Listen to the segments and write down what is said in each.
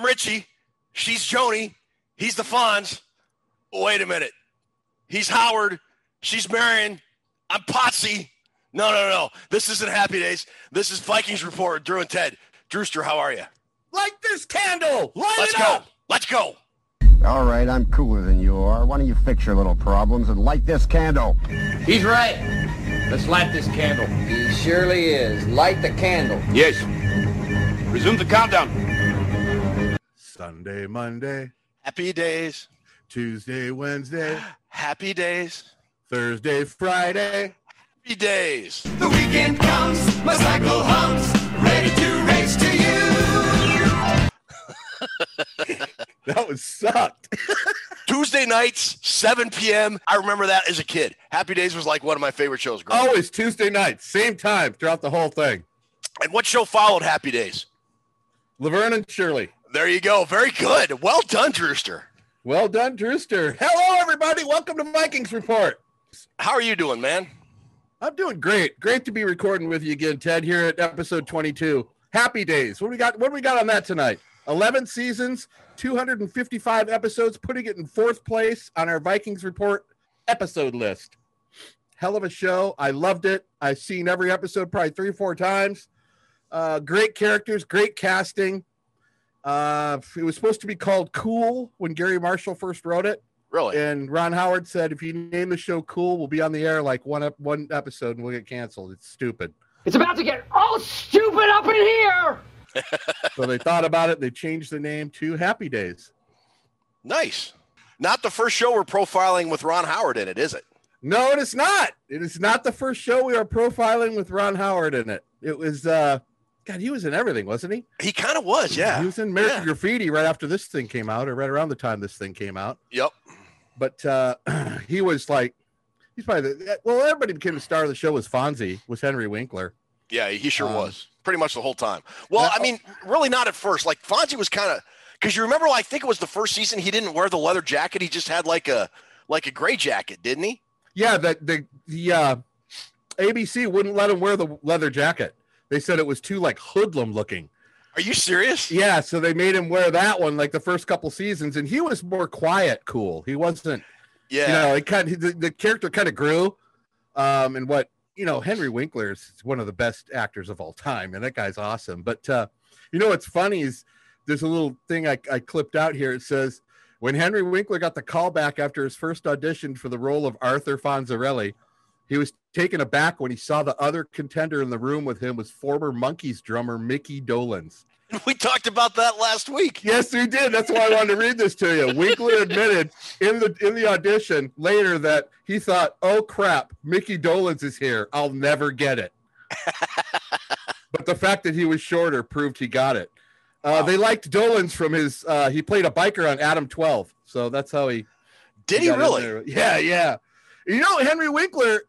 I'm Richie. She's Joni. He's the Fonz. Wait a minute. He's Howard. She's Marion. I'm Potsy. No, no, no. This isn't Happy Days. This is Vikings Report. Drew and Ted. Drewster, how are you? Light this candle. Light Let's it go. up. Let's go. All right, I'm cooler than you are. Why don't you fix your little problems and light this candle? He's right. Let's light this candle. He surely is. Light the candle. Yes. Resume the countdown. Sunday, Monday, Happy Days. Tuesday, Wednesday, Happy Days. Thursday, Friday. Happy Days. The weekend comes, my cycle hums, ready to race to you. That was sucked. Tuesday nights, 7 p.m. I remember that as a kid. Happy Days was like one of my favorite shows growing up. Always Tuesday nights, same time throughout the whole thing. And what show followed Happy Days? Laverne and Shirley. There you go. Very good. Well done, Drewster. Well done, Drewster. Hello, everybody. Welcome to Vikings Report. How are you doing, man? I'm doing great. Great to be recording with you again, Ted, here at episode 22. Happy days. What we got? What do we got on that tonight? 11 seasons, 255 episodes, putting it in fourth place on our Vikings Report episode list. Hell of a show. I loved it. I've seen every episode probably three or four times. Uh, great characters, great casting. Uh, it was supposed to be called Cool when Garry Marshall first wrote it. Really? And Ron Howard said, if you name the show Cool, we'll be on the air like one ep- one episode and we'll get canceled. It's stupid. It's about to get all stupid up in here. So they thought about it. They changed the name to Happy Days. Nice. Not the first show we're profiling with Ron Howard in it, is it? No, it is not. It is not the first show we are profiling with Ron Howard in it. It was, uh, God, he was in everything, wasn't he? He kind of was, yeah. He was in American Yeah. Graffiti right after this thing came out, or right around the time this thing came out. Yep. But uh, he was like, he's probably the, well, everybody became the star of the show was Fonzie, was Henry Winkler. Yeah, he sure Um, was. Pretty much the whole time. Well, Now- I mean, really not at first. Like Fonzie was kind of because you remember, I think it was the first season he didn't wear the leather jacket. He just had like a like a gray jacket, didn't he? Yeah, the the the uh, ABC wouldn't let him wear the leather jacket. They said it was too like hoodlum looking. Are you serious? Yeah, so they made him wear that one like the first couple seasons, and he was more quiet, cool. He wasn't, Yeah. you know, it kind of the, the character kind of grew. Um, and what you know, Henry Winkler is one of the best actors of all time, and that guy's awesome. But uh, you know what's funny is there's a little thing I, I clipped out here. It says when Henry Winkler got the call back after his first audition for the role of Arthur Fonzarelli, he was taken aback when he saw the other contender in the room with him was former Monkees drummer Mickey Dolenz. we talked about that last week. Yes, we did. That's why I wanted to read this to you. Winkler admitted in the in the audition later that he thought, "Oh crap, Mickey Dolenz is here. I'll never get it." but the fact that he was shorter proved he got it. Uh, Wow. They liked Dolenz from his. Uh, he played a biker on Adam Twelve, so that's how he. Did he in really? Yeah, yeah. You know, Henry Winkler,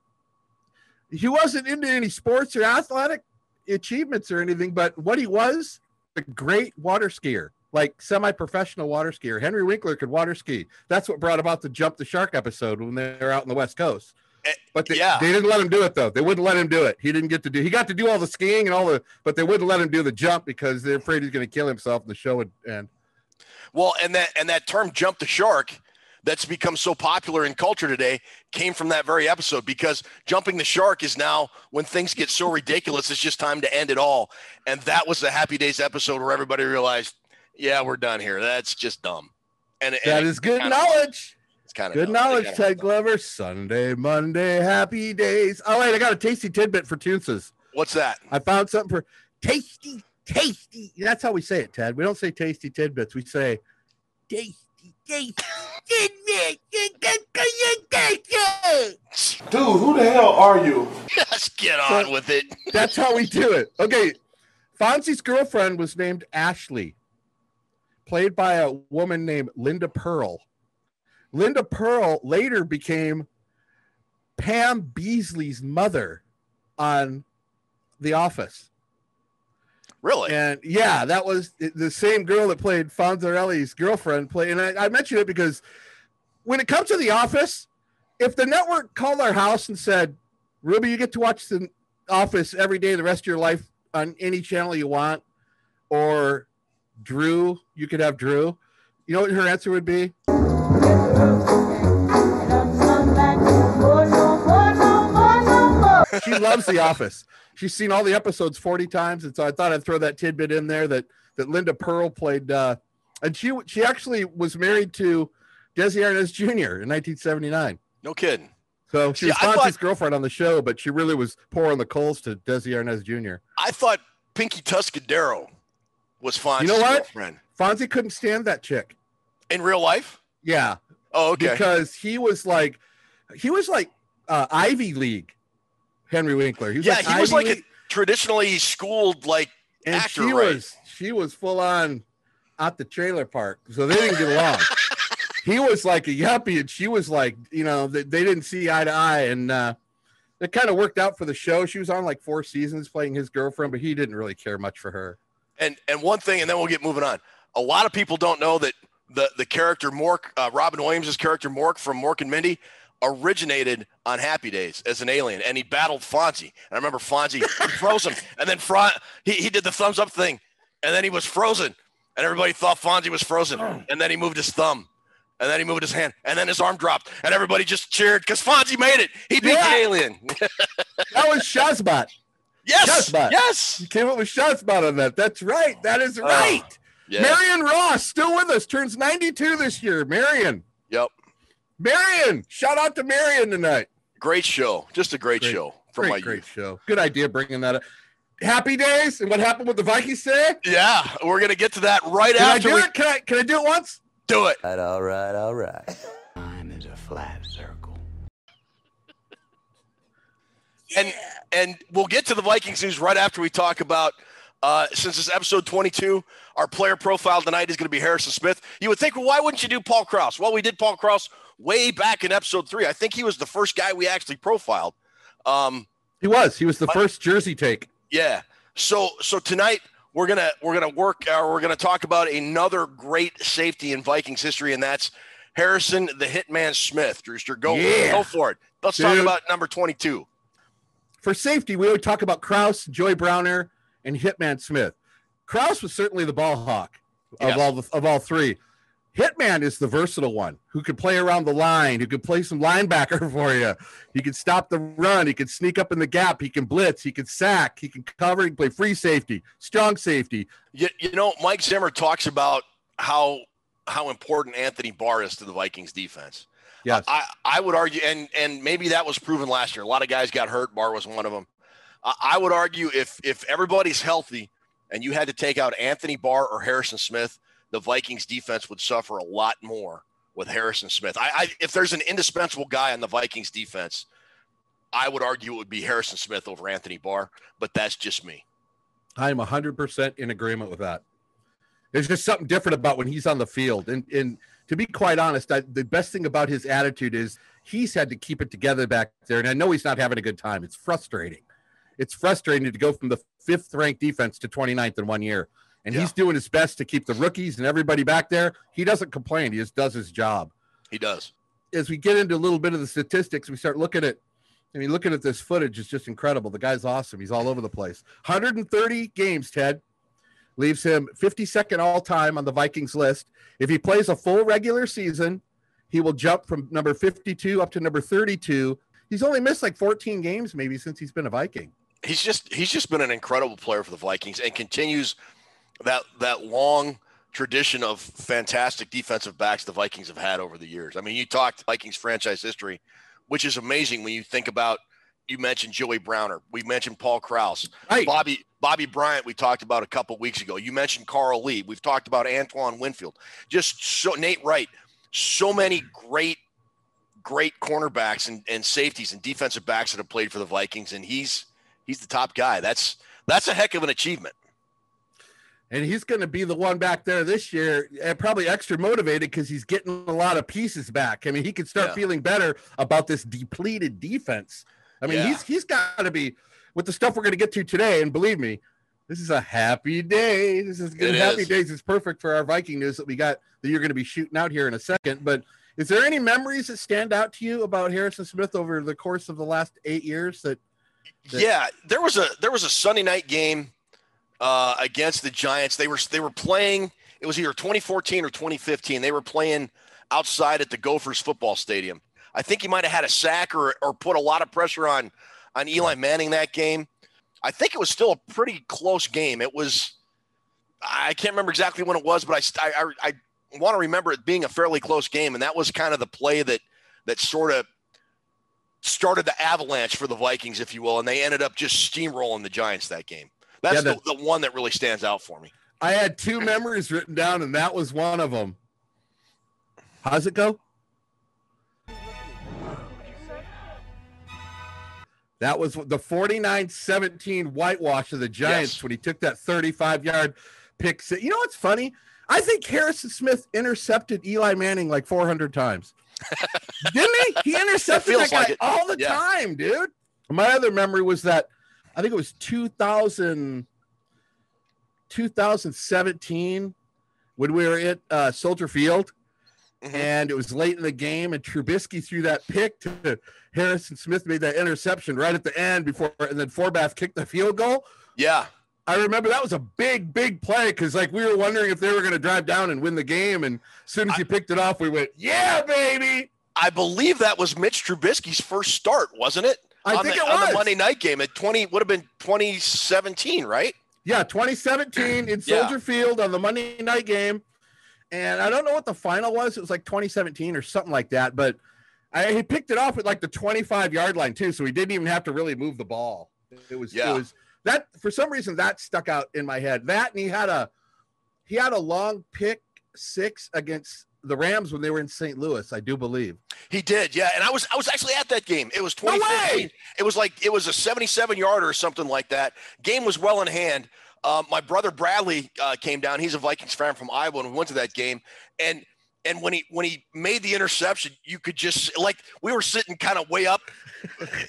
he wasn't into any sports or athletic achievements or anything, but what he was, a great water skier, like semi-professional water skier. Henry Winkler could water ski. That's what brought about the jump the shark episode when they were out in the West Coast. Eh, But they, yeah. they didn't let him do it though. They wouldn't let him do it. He didn't get to do. He got to do all the skiing and all the, but they wouldn't let him do the jump because they're afraid he's going to kill himself. And the show would end. Well, and that and that term "jump the shark" that's become so popular in culture today came from that very episode because jumping the shark is now when things get so ridiculous, it's just time to end it all. And that was the Happy Days episode where everybody realized, yeah, we're done here. That's just dumb. And, and That it is good knowledge. It's kind of Good knowledge, Ted Glover. Sunday, Monday, happy days. All right, I got a tasty tidbit for Toonses. What's that? I found something for tasty, tasty. That's how we say it, Ted. We don't say tasty tidbits. We say tasty. Dude, who the hell are you? Just get on with it. That's how we do it. Okay. Fonzie's girlfriend was named Ashley, played by a woman named Linda Purl. Linda Purl later became Pam Beesly's mother on The Office. Really? And yeah, that was the same girl that played Fonzarelli's girlfriend. Play, and I, I mention it because when it comes to The Office, if the network called our house and said, "Ruby, you get to watch The Office every day the rest of your life on any channel you want," or Drew, you could have Drew. You know what her answer would be? she loves The Office. She's seen all the episodes 40 times, and so I thought I'd throw that tidbit in there that that Linda Purl played, uh, and she she actually was married to Desi Arnaz Jr. in 1979. No kidding. So she was Fonzie's girlfriend on the show, but she really was pouring the coals to Desi Arnaz Jr. I thought Pinky Tuscadero was Fonzie's You know what? girlfriend Fonzie couldn't stand that chick. in real life. Yeah, Oh, okay. because he was like, he was like uh, Ivy League, Henry Winkler. He was yeah, like he was like a traditionally schooled like and actor, she right? was she was full on at the trailer park, so they didn't get along. he was like a yuppie, and she was like, you know, they, they didn't see eye to eye, and uh, it kind of worked out for the show. She was on like four seasons playing his girlfriend, but he didn't really care much for her. And and one thing, and then we'll get moving on. A lot of people don't know that the the character Mork, uh, Robin Williams' character Mork from Mork and Mindy, originated on Happy Days as an alien, and he battled Fonzie. And I remember Fonzie froze him, and then Fron- he he did the thumbs up thing, and then he was frozen, and everybody thought Fonzie was frozen, mm. and then he moved his thumb. And then he moved his hand, and then his arm dropped, and everybody just cheered because Fonzie made it. He beat Yeah. the alien. That was Shazbot. yes, Shazbot. yes. You came up with Shazbot on that. That's right. That is Oh, right. Yeah. Marion Ross still with us. Turns 92 this year. Marion. Yep. Marion. Shout out to Marion tonight. Great show. Just a great, Great- show from Great, my great youth. show. Good idea bringing that up. Happy days and what happened with the Vikings today? Yeah, we're gonna get to that right Can I after do we it? Can I can I do it once? do it. All right, all right. Time is a flat circle. And and we'll get to the Vikings news right after we talk about uh, since it's episode 22, our player profile tonight is going to be Harrison Smith. You would think, well, why wouldn't you do Paul Krause? Well, we did Paul Krause way back in episode three. I think he was the first guy we actually profiled. Um, He was. He was the first jersey take. Yeah. So so tonight we're gonna we're gonna work or we're gonna talk about another great safety in Vikings history, and that's Harrison the Hitman Smith. Drewster, go Yeah. go for it. Let's talk about number twenty two. For safety, we would talk about Krause, Joey Browner, and Hitman Smith. Krause was certainly the ball hawk of Yes. all the, of all three. Hitman is the versatile one who could play around the line, who could play some linebacker for you. He can stop the run. He can sneak up in the gap. He can blitz. He can sack. He can cover. He can play free safety, strong safety. You, you know, Mike Zimmer talks about how how important Anthony Barr is to the Vikings defense. Yes. I, I would argue, and and maybe that was proven last year. A lot of guys got hurt. Barr was one of them. I, I would argue if if everybody's healthy and you had to take out Anthony Barr or Harrison Smith, the Vikings defense would suffer a lot more with Harrison Smith. I, I if there's an indispensable guy on the Vikings defense, I would argue it would be Harrison Smith over Anthony Barr, but that's just me. I'm 100% in agreement with that. There's just something different about when he's on the field. And, and to be quite honest, I, the best thing about his attitude is he's had to keep it together back there. And I know he's not having a good time. It's frustrating. It's frustrating to go from the fifth ranked defense to 29th in one year. And Yeah. he's doing his best to keep the rookies and everybody back there. He doesn't complain, he just does his job. He does. As we get into a little bit of the statistics, we start looking at I mean, looking at this footage is just incredible. The guy's awesome. He's all over the place. 130 games, Ted. Leaves him 52nd all time on the Vikings list. If he plays a full regular season, he will jump from number 52 up to number 32. He's only missed like 14 games maybe since he's been a Viking. he's just he's just been an incredible player for the Vikings and continues that that long tradition of fantastic defensive backs the Vikings have had over the years. I mean, you talked Vikings franchise history, which is amazing when you think about you mentioned Joey Browner, we mentioned Paul Krause, Right. Bobby Bobby Bryant we talked about a couple weeks ago. You mentioned Carl Lee. We've talked about Antoine Winfield. Just so Nate Wright. So many great great cornerbacks and, and safeties and defensive backs that have played for the Vikings and he's he's the top guy. That's that's a heck of an achievement. And he's going to be the one back there this year, and probably extra motivated because he's getting a lot of pieces back. I mean, he could start Yeah. feeling better about this depleted defense. I mean, Yeah. he's he's got to be with the stuff we're going to get to today. And believe me, this is a happy day. This is good. It Happy is. days is perfect for our Viking news that we got that you're going to be shooting out here in a second. But is there any memories that stand out to you about Harrison Smith over the course of the last eight years? That That- Yeah, there was a there was a Sunday night game uh, against the Giants. They were they were playing. It was either 2014 or 2015. They were playing outside at the Gophers football stadium. I think he might have had a sack or or put a lot of pressure on on Eli Manning that game. I think it was still a pretty close game. It was. I can't remember exactly when it was, but I I, I want to remember it being a fairly close game, and that was kind of the play that that sort of started the avalanche for the Vikings, if you will, and they ended up just steamrolling the Giants that game. That's Yeah, the, the one that really stands out for me. I had two memories written down, and that was one of them. How's it go? That was the 49 17 whitewash of the Giants Yes. when he took that 35 yard pick. You know what's funny? I think Harrison Smith intercepted Eli Manning like 400 times. Didn't he? He intercepted that guy like all the Yeah. time, dude. My other memory was that I think it was 2000, 2017 when we were at uh, Soldier Field Mhm. and it was late in the game and Trubisky threw that pick to Harrison Smith made that interception right at the end before and then Forbath kicked the field goal. Yeah, I remember that was a big, big play because like we were wondering if they were going to drive down and win the game. And as soon as he picked it off, we went, "Yeah, baby!" I believe that was Mitch Trubisky's first start, wasn't it? I on think the, it on the. Monday night game at 20 would have been 2017, right? Yeah, 2017 in Yeah. Soldier Field on the Monday night game. And I don't know what the final was. It was like 2017 or something like that. But I, he picked it off at like the 25 yard line too, so he didn't even have to really move the ball. It was Yeah. it was that for some reason that stuck out in my head. That and he had a he had a long pick six against the Rams when they were in St. Louis, I do believe. He did, yeah. And I was I was actually at that game. It was No 2015. way! It was like it was a 77 yarder or something like that. Game was well in hand. Um, my brother Bradley uh, came down. He's a Vikings fan from Iowa, and we went to that game. And and when he when he made the interception, you could just like we were sitting kind of way up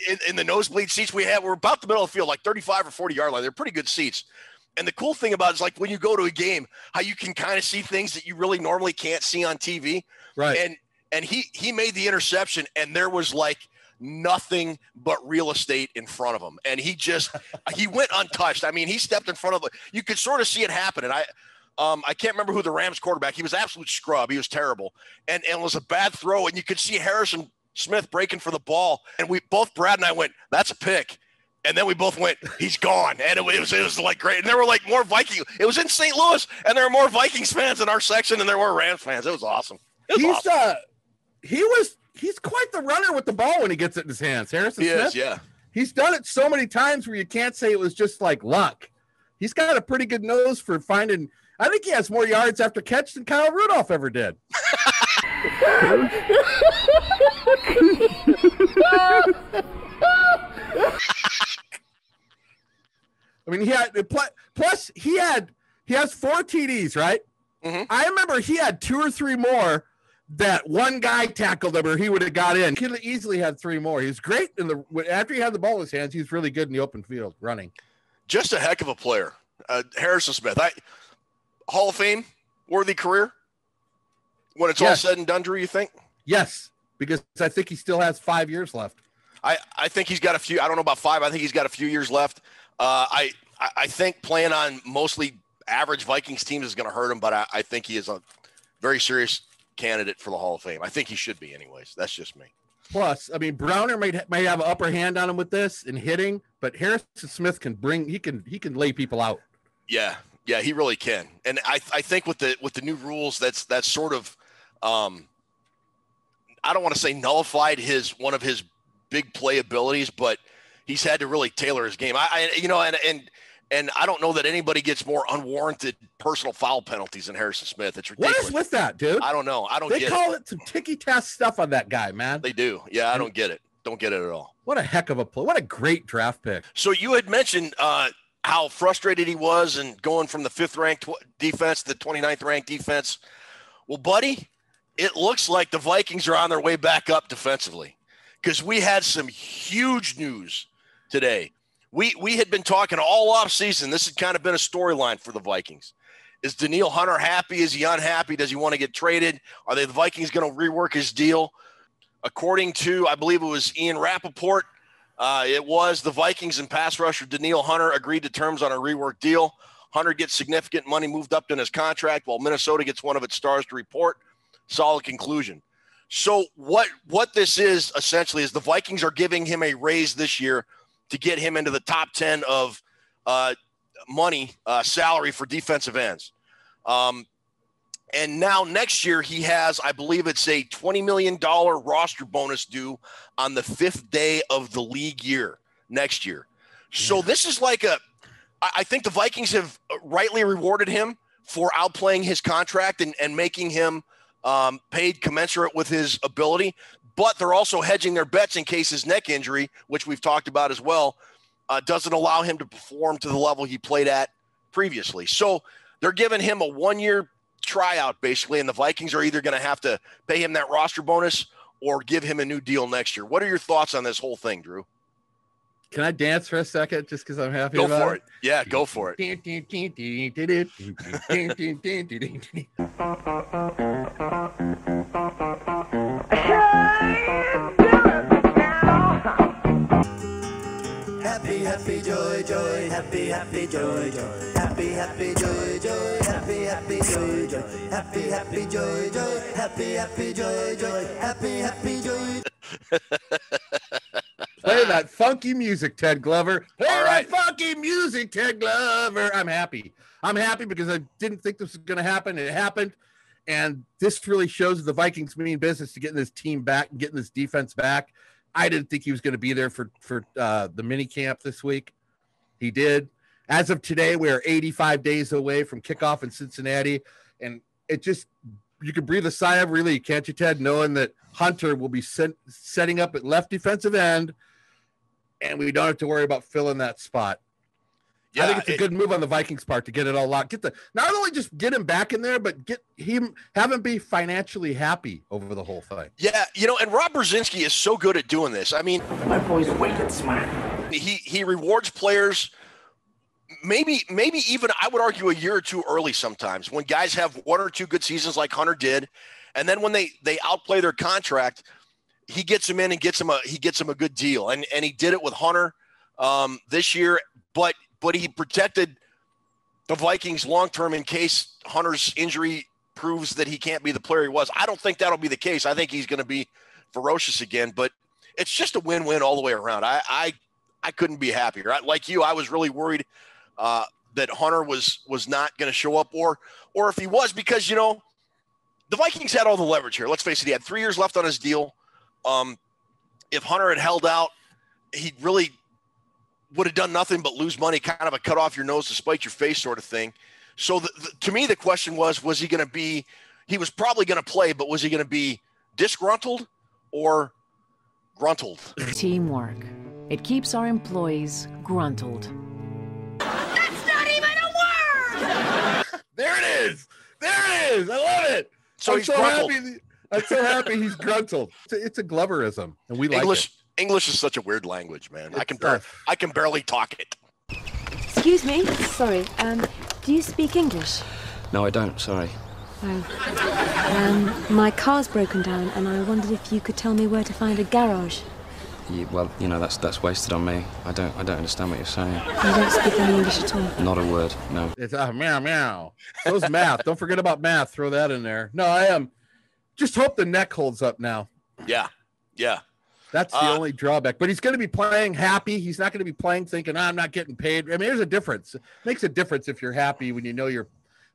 in, in the nosebleed seats we had. We are about the middle of the field, like 35 or 40 yard line. They're pretty good seats. And the cool thing about it is like when you go to a game, how you can kind of see things that you really normally can't see on TV Right. and and he he made the interception and there was like nothing but real estate in front of him and he just he went untouched i mean he stepped in front of you could sort of see it happen and i um, I can't remember who the Rams quarterback. He was absolute scrub. He was terrible, and and it was a bad throw. And you could see Harrison Smith breaking for the ball. And we both Brad and I went, "That's a pick." And then we both went, "He's gone." And it was it was like great. And there were like more Viking. It was in St. Louis, and there were more Vikings fans in our section than there were Rams fans. It was awesome. It was he's awesome. uh he was he's quite the runner with the ball when he gets it in his hands. Harrison He Smith. is, yeah. He's done it so many times where you can't say it was just like luck. He's got a pretty good nose for finding. I think he has more yards after catch than Kyle Rudolph ever did. I mean, he had plus he had he has four TDs, right? Mhm. I remember he had two or three more that one guy tackled him or he would have got in. He easily had three more. He's great in the after he had the ball in his hands. He was really good in the open field running. Just a heck of a player. Uh, Harrison Smith. I Hall of Fame worthy career. When it's all said and done, Drew, you think? Yes, because I think he still has five years left. I, I think he's got a few. I don't know about five. I think he's got a few years left. Uh, I I think playing on mostly average Vikings teams is going to hurt him, but I, I think he is a very serious candidate for the Hall of Fame. I think he should be, anyways. That's just me. Plus, I mean, Browner may may have an upper hand on him with this in hitting, but Harrison Smith can bring he can he can lay people out. Yeah, yeah, he really can. And I I think with the with the new rules, that's that's sort of um I don't want to say nullified his one of his big play abilities, but he's had to really tailor his game. I, I you know, and and and I don't know that anybody gets more unwarranted personal foul penalties than Harrison Smith. It's ridiculous. is with that, dude? I don't know. I don't They get call it. it some ticky tack stuff on that guy, man. They do. Yeah, I don't get it. Don't get it at all. What a heck of a play! What a great draft pick. So you had mentioned uh, how frustrated he was and going from the fifth ranked tw- defense to the 29th ranked defense. Well, buddy, it looks like the Vikings are on their way back up defensively because we had some huge news today. We we had been talking all off season. This had kind of been a storyline for the Vikings. Is Danielle Hunter happy? Is he unhappy? Does he want to get traded? Are they the Vikings going to rework his deal? According to, I believe it was Ian Rapoport, uh, it was the Vikings and pass rusher Danielle Hunter agreed to terms on a rework deal. Hunter gets significant money moved up in his contract, while Minnesota gets one of its stars to report. Solid conclusion. So what what this is essentially is the Vikings are giving him a raise this year to get him into the top ten of uh, money uh, salary for defensive ends. Um, and now next year he has, I believe it's a twenty million dollar roster bonus due on the fifth day of the league year next year. So yeah. this is like a, I think the Vikings have rightly rewarded him for outplaying his contract and, and making him um, paid commensurate with his ability. But they're also hedging their bets in case his neck injury, which we've talked about as well, uh, doesn't allow him to perform to the level he played at previously. So they're giving him a one year tryout basically, and the Vikings are either going to have to pay him that roster bonus or give him a new deal next year. What are your thoughts on this whole thing, Drew? Can I dance for a second just because I'm happy go about for it? it? Yeah, go for it. happy, happy, joy, joy, happy, happy, joy, joy, happy, happy, joy, joy, happy, happy, joy, joy, happy, happy, joy, joy, happy, happy, joy, joy, happy, happy, joy. Play that funky music, Ted Glover. Play All right. that funky music, Ted Glover. I'm happy. I'm happy because I didn't think this was going to happen. It happened. And this really shows the Vikings mean business to getting this team back and getting this defense back. I didn't think he was going to be there for for uh, the mini camp this week. He did. As of today, we are 85 days away from kickoff in Cincinnati, and it just you can breathe a sigh of relief, can't you, Ted? Knowing that Hunter will be set, setting up at left defensive end, and we don't have to worry about filling that spot. Yeah, I think it's a it, good move on the Vikings' part to get it all locked. Get the not only just get him back in there, but get him have him be financially happy over the whole thing. Yeah, you know, and Rob Brzezinski is so good at doing this. I mean, my boy's wicked smart. He he rewards players. Maybe maybe even I would argue a year or two early sometimes when guys have one or two good seasons like Hunter did, and then when they they outplay their contract, he gets him in and gets him a he gets him a good deal, and and he did it with Hunter um, this year. But but he protected the Vikings long term in case Hunter's injury proves that he can't be the player he was. I don't think that'll be the case. I think he's going to be ferocious again, but it's just a win win all the way around. I, I, I couldn't be happier. I, like you, I was really worried uh, that Hunter was was not going to show up, or or if he was, because you know the Vikings had all the leverage here. Let's face it, he had three years left on his deal. Um, if Hunter had held out, he'd really would have done nothing but lose money, kind of a cut off your nose to spite your face sort of thing. So the, the, to me, the question was, was he going to be, he was probably going to play, but was he going to be disgruntled or gruntled? Teamwork. It keeps our employees gruntled. That's not even a word! there it is. There it is. I love it. So I'm he's so gruntled. happy. I'm so happy he's gruntled. It's a, it's a Gloverism, and we English, like it. English is such a weird language, man. It's I can bar- I can barely talk it. Excuse me. Sorry. Um, do you speak English? No, I don't. Sorry. Oh. Um, my car's broken down, and I wondered if you could tell me where to find a garage. Yeah, well, you know that's that's wasted on me. I don't I don't understand what you're saying. You don't speak any English at all. Not a word. No. It's uh, meow meow. So's math. don't forget about math. Throw that in there. No, I am. Um, just hope the neck holds up now. Yeah. Yeah. That's the uh, only drawback. But he's going to be playing happy. He's not going to be playing thinking, oh, "I'm not getting paid." I mean, there's a difference. It makes a difference if you're happy when you know your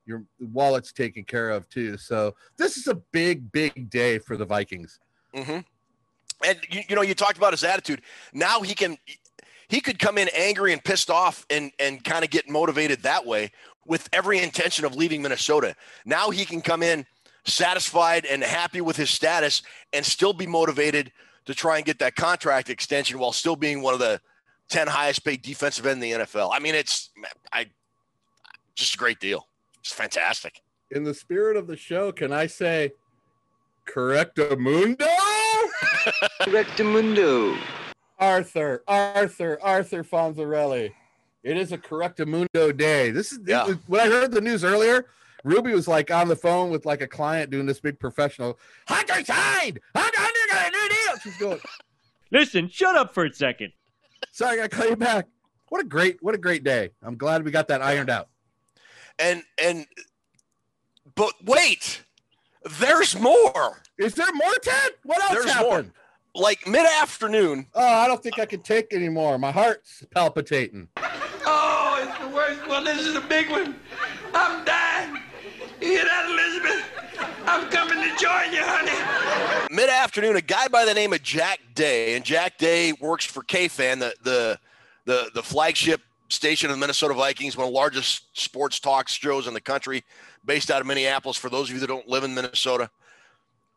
your wallet's taken care of too. So this is a big, big day for the Vikings. Mm-hmm. And you, you know, you talked about his attitude. Now he can he could come in angry and pissed off and and kind of get motivated that way with every intention of leaving Minnesota. Now he can come in satisfied and happy with his status and still be motivated to try and get that contract extension while still being one of the 10 highest paid defensive end in the NFL. I mean, it's I just a great deal. It's fantastic. In the spirit of the show, can I say correctamundo? correctamundo. Arthur, Arthur, Arthur Fonzarelli. It is a correctamundo day. This is yeah. when I heard the news earlier. Ruby was like on the phone with like a client doing this big professional. Hunter signed. Hunter, Hunter got a new deal. She's going. Listen, shut up for a second. Sorry, I gotta call you back. What a great, what a great day. I'm glad we got that ironed out. And and but wait, there's more. Is there more, Ted? What else There's happened? more. Like mid afternoon. Oh, I don't think I can take anymore. My heart's palpitating. Oh, it's the worst one. This is a big one. I'm dying. You hear that, Elizabeth? I'm coming to join you, honey. Mid afternoon, a guy by the name of Jack Day, and Jack Day works for KFan, the the the, the flagship station of the Minnesota Vikings, one of the largest sports talk shows in the country, based out of Minneapolis. For those of you that don't live in Minnesota,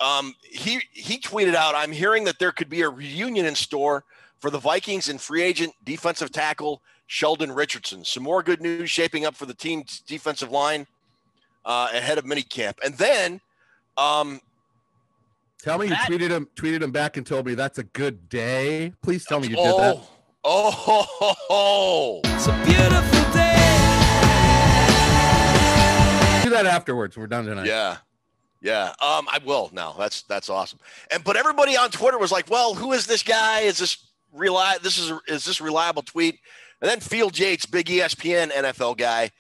um, he he tweeted out, "I'm hearing that there could be a reunion in store for the Vikings and free agent defensive tackle Sheldon Richardson. Some more good news shaping up for the team's defensive line uh, ahead of minicamp, and then." Um, Tell me you tweeted him tweeted him back and told me that's a good day. Please tell me you did oh, that. Oh, ho, ho, ho. It's a beautiful day. Do that afterwards. We're done tonight. Yeah. Yeah. Um, I will now. That's that's awesome. And but everybody on Twitter was like, well, who is this guy? Is this reli- this is is this reliable tweet? And then Field Yates, big ESPN NFL guy,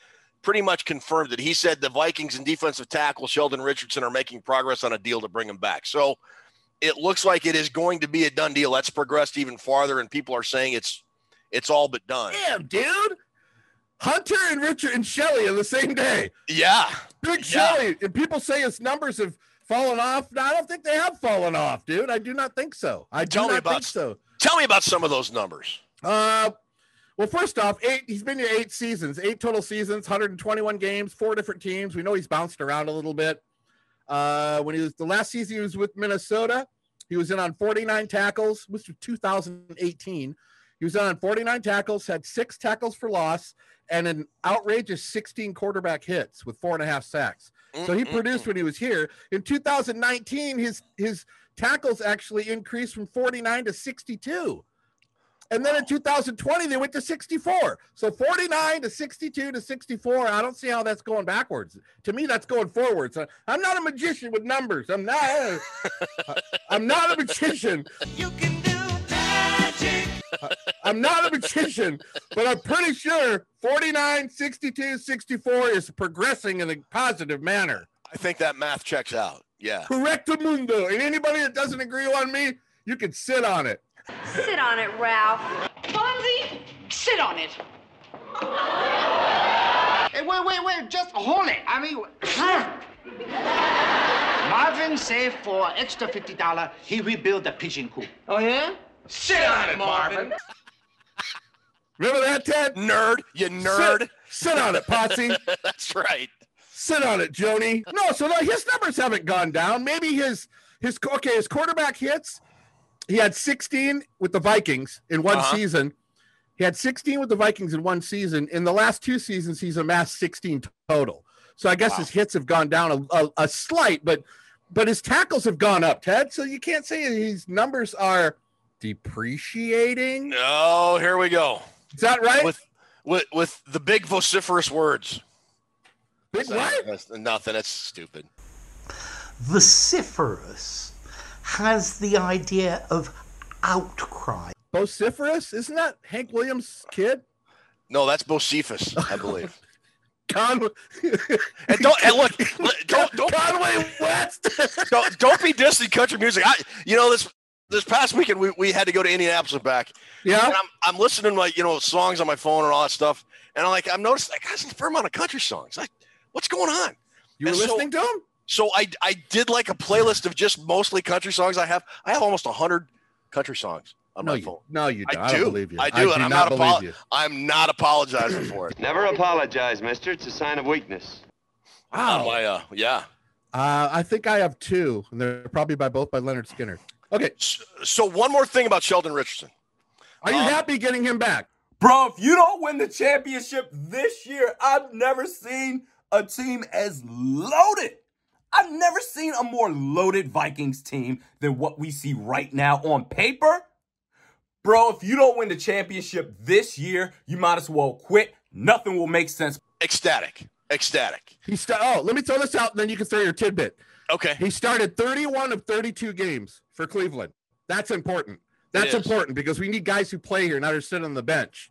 pretty much confirmed it. He said the Vikings and defensive tackle Sheldon Richardson are making progress on a deal to bring him back. So it looks like it is going to be a done deal. That's progressed even farther, and people are saying it's it's all but done. Damn, dude. Hunter and Richard and Shelley on the same day. Yeah. Big Yeah. Shelley. And people say his numbers have fallen off. No, I don't think they have fallen off, dude. I do not think so. I do Tell me not about think so. Tell me about some of those numbers. Uh, well, first off, eight. He's been here eight seasons, eight total seasons, 121 games, four different teams. We know he's bounced around a little bit. Uh, when he was the last season, he was with Minnesota. He was in on 49 tackles, which was 2018. He was in on 49 tackles, had six tackles for loss, and an outrageous 16 quarterback hits with four and a half sacks. So he produced when he was here. In 2019, his his tackles actually increased from 49 to 62. And then in 2020, they went to 64. So 49 to 62 to 64. I don't see how that's going backwards. To me, that's going forwards. I- I'm not a magician with numbers. I'm not. I'm not a magician. You can do magic. I'm not a magician, but I'm pretty sure 49, 62, 64 is progressing in a positive manner. I think that math checks out. Yeah. Correcto mundo. And anybody that doesn't agree on me, you can sit on it. Sit on it, Ralph. Fonzie, sit on it. Hey, wait, wait, wait. Just hold it. I mean, Marvin saved for extra $50. He rebuilt the pigeon coop. Oh, yeah? Sit on it, Marvin. Remember that, Ted? Nerd, you nerd. Sit, sit on it, Potsy. That's right. Sit on it, Joni. No, so no, his numbers haven't gone down. Maybe his his okay, his quarterback hits. He had 16 with the Vikings in one Uh-huh. season. He had 16 with the Vikings in one season. In the last two seasons, he's amassed 16 total. So I guess his hits have gone down a, a, a slight, but but his tackles have gone up, Ted. So you can't say his numbers are depreciating. Oh, here we go. Is that right? With with with the big vociferous words. Big what? That's nothing. It's stupid. Vociferous has the idea of outcry. Vociferous? Isn't that Hank Williams' kid? No, that's Bocephus, I believe. Conway. and don't and look, look, don't don't Conway West. don't, don't be dissing country music. I, you know this this past weekend we, we had to go to Indianapolis and back. Yeah. And I'm I'm listening to like you know songs on my phone and all that stuff, and I'm like I'm noticing like got a fair amount of country songs. Like, what's going on? You were And so- listening to him? So I I did like a playlist of just mostly country songs. I have I have almost hundred country songs on No, my you, phone. no, you don't. I, I do. don't believe you. I do, I and do I'm not not, apo- you. I'm not apologizing for it. Never apologize, mister. It's a sign of weakness. On my, uh, yeah. Uh, I think I have two, and they're probably by both by Lynyrd Skynyrd. Okay. So one more thing about Sheldon Richardson. Are you happy getting him back? Bro, if you don't win the championship this year, I've never seen a team as loaded. I've never seen a more loaded Vikings team than what we see right now on paper. Bro, if you don't win the championship this year, you might as well quit. Nothing will make sense. Ecstatic. Ecstatic. He st- oh, let me throw this out, and then you can throw your tidbit. Okay. He started 31 of 32 games for Cleveland. That's important. That's important because we need guys who play here, not just sit on the bench.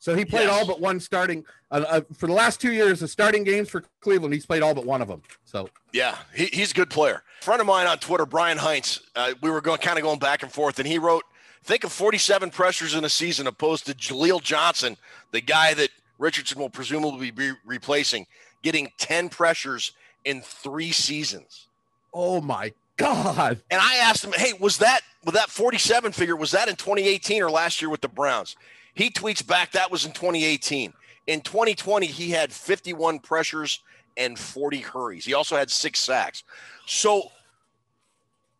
So he played Yes. all but one starting uh, uh, for the last two years. The starting games for Cleveland, he's played all but one of them. So Yeah, he, he's a good player. friend of mine on Twitter, Brian Heinz, uh, we were going kind of going back and forth, and he wrote, "Think of 47 pressures in a season opposed to Jaleel Johnson, the guy that Richardson will presumably be replacing, getting 10 pressures in three seasons." oh my god, And I asked him, "Hey, was that with that 47 figure? Was that in 2018 or last year with the Browns?" He tweets back, "That was in 2018. In 2020, he had 51 pressures and 40 hurries. He also had six sacks. So